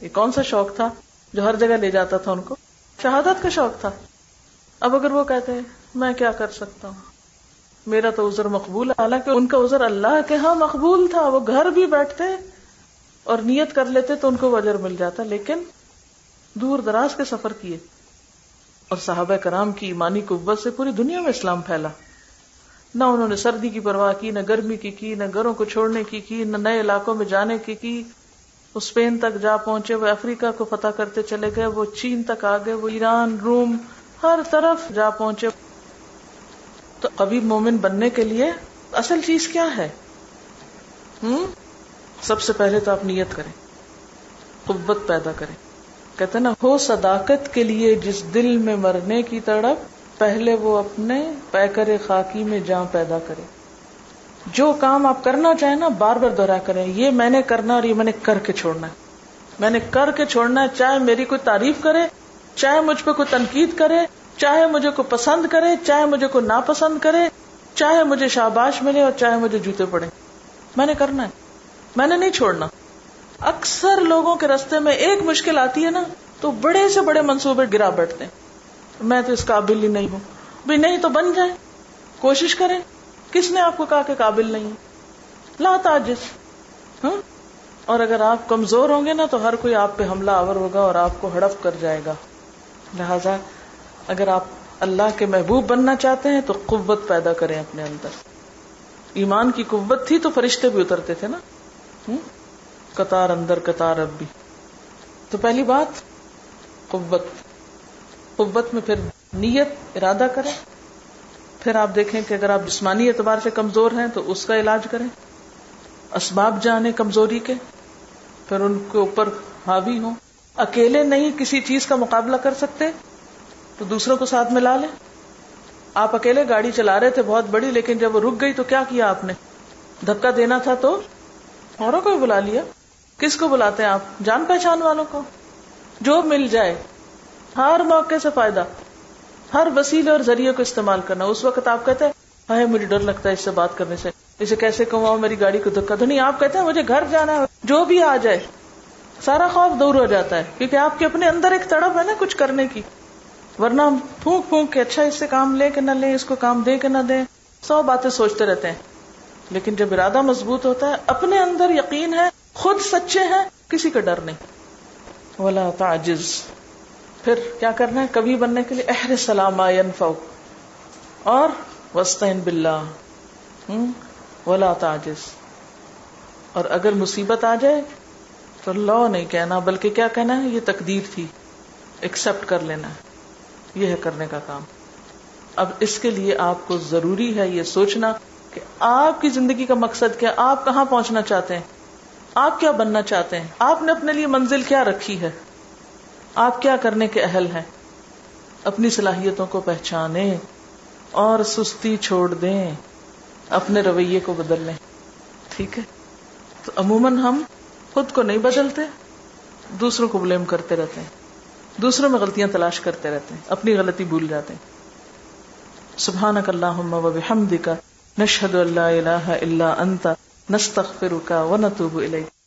یہ کون سا شوق تھا جو ہر جگہ لے جاتا تھا ان کو؟ شہادت کا شوق تھا۔ اب اگر وہ کہتے ہیں، میں کیا کر سکتا ہوں؟ میرا تو ازر مقبول ہے، حالانکہ ان کا ازر اللہ کے ہاں مقبول تھا، وہ گھر بھی بیٹھتے اور نیت کر لیتے تو ان کو وجر مل جاتا، لیکن دور دراز کے سفر کیے اور صحابہ کرام کی ایمانی قوت سے پوری دنیا میں اسلام پھیلا۔ نہ انہوں نے سردی کی پرواہ کی، نہ گرمی کی کی، نہ گھروں کو چھوڑنے کی کی، نہ نئے علاقوں میں جانے کی کی۔ اسپین تک جا پہنچے، وہ افریقہ کو فتح کرتے چلے گئے، وہ چین تک آ گئے وہ ایران، روم، ہر طرف جا پہنچے۔ تو کبھی مومن بننے کے لیے اصل چیز کیا ہے؟ ہم؟ سب سے پہلے تو آپ نیت کریں، قوت پیدا کریں۔ کہتے نا، ہو صداقت کے لیے جس دل میں مرنے کی تڑپ، پہلے وہ اپنے پیکر خاکی میں جان پیدا کرے۔ جو کام آپ کرنا چاہیں نا، بار بار دوہرا کریں، یہ میں نے کرنا اور یہ میں نے کر کے چھوڑنا ہے۔ میں نے کر کے چھوڑنا ہے، چاہے میری کوئی تعریف کرے، چاہے مجھ پہ کوئی تنقید کرے چاہے مجھے کو پسند کرے، چاہے مجھے کو ناپسند کرے، چاہے مجھے شاباش ملے اور چاہے مجھے جوتے پڑے۔ میں نے کرنا ہے۔ میں نے نہیں چھوڑنا۔ اکثر لوگوں کے رستے میں ایک مشکل آتی ہے نا، تو بڑے سے بڑے منصوبے گرا بیٹھتے ہیں۔ میں تو اس قابل ہی نہیں ہوں۔ بھی نہیں تو بن جائے کوشش کریں۔ کس نے آپ کو کہا کہ قابل نہیں لا تاجس ہاں؟ اور اگر آپ کمزور ہوں گے نا، تو ہر کوئی آپ پہ حملہ آور ہوگا اور آپ کو ہڑپ کر جائے گا۔ لہذا اگر آپ اللہ کے محبوب بننا چاہتے ہیں تو قوت پیدا کریں اپنے اندر۔ ایمان کی قوت تھی تو فرشتے بھی اترتے تھے نا۔ قطار اندر، قطار اب بھی تو پہلی بات، قوت۔ قوت میں پھر نیت، ارادہ کریں۔ پھر آپ دیکھیں کہ اگر آپ جسمانی اعتبار سے کمزور ہیں تو اس کا علاج کریں۔ اسباب جانے کمزوری کے، پھر ان کے اوپر حاوی ہوں۔ اکیلے نہیں کسی چیز کا مقابلہ کر سکتے۔ تو دوسروں کو ساتھ میں لا لیں۔ آپ اکیلے گاڑی چلا رہے تھے بہت بڑی، لیکن جب وہ رک گئی تو کیا کیا آپ نے؟ دھکا دینا تھا تو اوروں کو بلا لیا۔ کس کو بلاتے ہیں آپ؟ جان پہچان والوں کو۔ جو مل جائے، ہر موقع سے فائدہ، ہر وسیلے اور ذریعے کو استعمال کرنا۔ اس وقت آپ کہتے ہیں مجھے ڈر لگتا ہے اس سے بات کرنے سے۔ اسے کیسے کہوں میری گاڑی کو دھکا تو نہیں، آپ کہتے ہیں، مجھے گھر جانا ہے۔ جو بھی آ جائے، سارا خوف دور ہو جاتا ہے۔ کیونکہ آپ کے اپنے اندر ایک تڑپ ہے نا کچھ کرنے کی۔ ورنہ ہم پھونک پھونک کے اچھا اس سے کام لے کے نہ لیں، اس کو کام دے کے نہ دیں۔ سو باتیں سوچتے رہتے ہیں۔ لیکن جب ارادہ مضبوط ہوتا ہے، اپنے اندر یقین ہے، خود سچے ہیں، کسی کا ڈر نہیں۔ ولا تعجز۔ پھر کیا کرنا ہے؟ کبھی بننے کے لیے اہر سلام اور وسطین بلّہ ولا تاجز اور اگر مصیبت آ جائے، تو لو نہیں کہنا، بلکہ کیا کہنا ہے؟ یہ تقدیر تھی۔ ایکسپٹ کر لینا۔ ہے یہ ہے کرنے کا کام۔ اب اس کے لیے آپ کو ضروری ہے یہ سوچنا کہ آپ کی زندگی کا مقصد کیا، آپ کہاں پہنچنا چاہتے ہیں؟ آپ کیا بننا چاہتے ہیں؟ آپ نے اپنے لیے منزل کیا رکھی ہے؟ آپ کیا کرنے کے اہل ہیں؟ اپنی صلاحیتوں کو پہچانے اور سستی چھوڑ دیں، اپنے رویے کو بدل لیں۔ ٹھیک ہے؟ تو عموماً ہم خود کو نہیں بدلتے، دوسروں کو بلیم کرتے رہتے ہیں۔ دوسروں میں غلطیاں تلاش کرتے رہتے ہیں، اپنی غلطی بھول جاتے ہیں۔ سبحانک اللہم و بحمدک، نشہد اللہ الہ الا انت، نستغفرک و نتوب الیک۔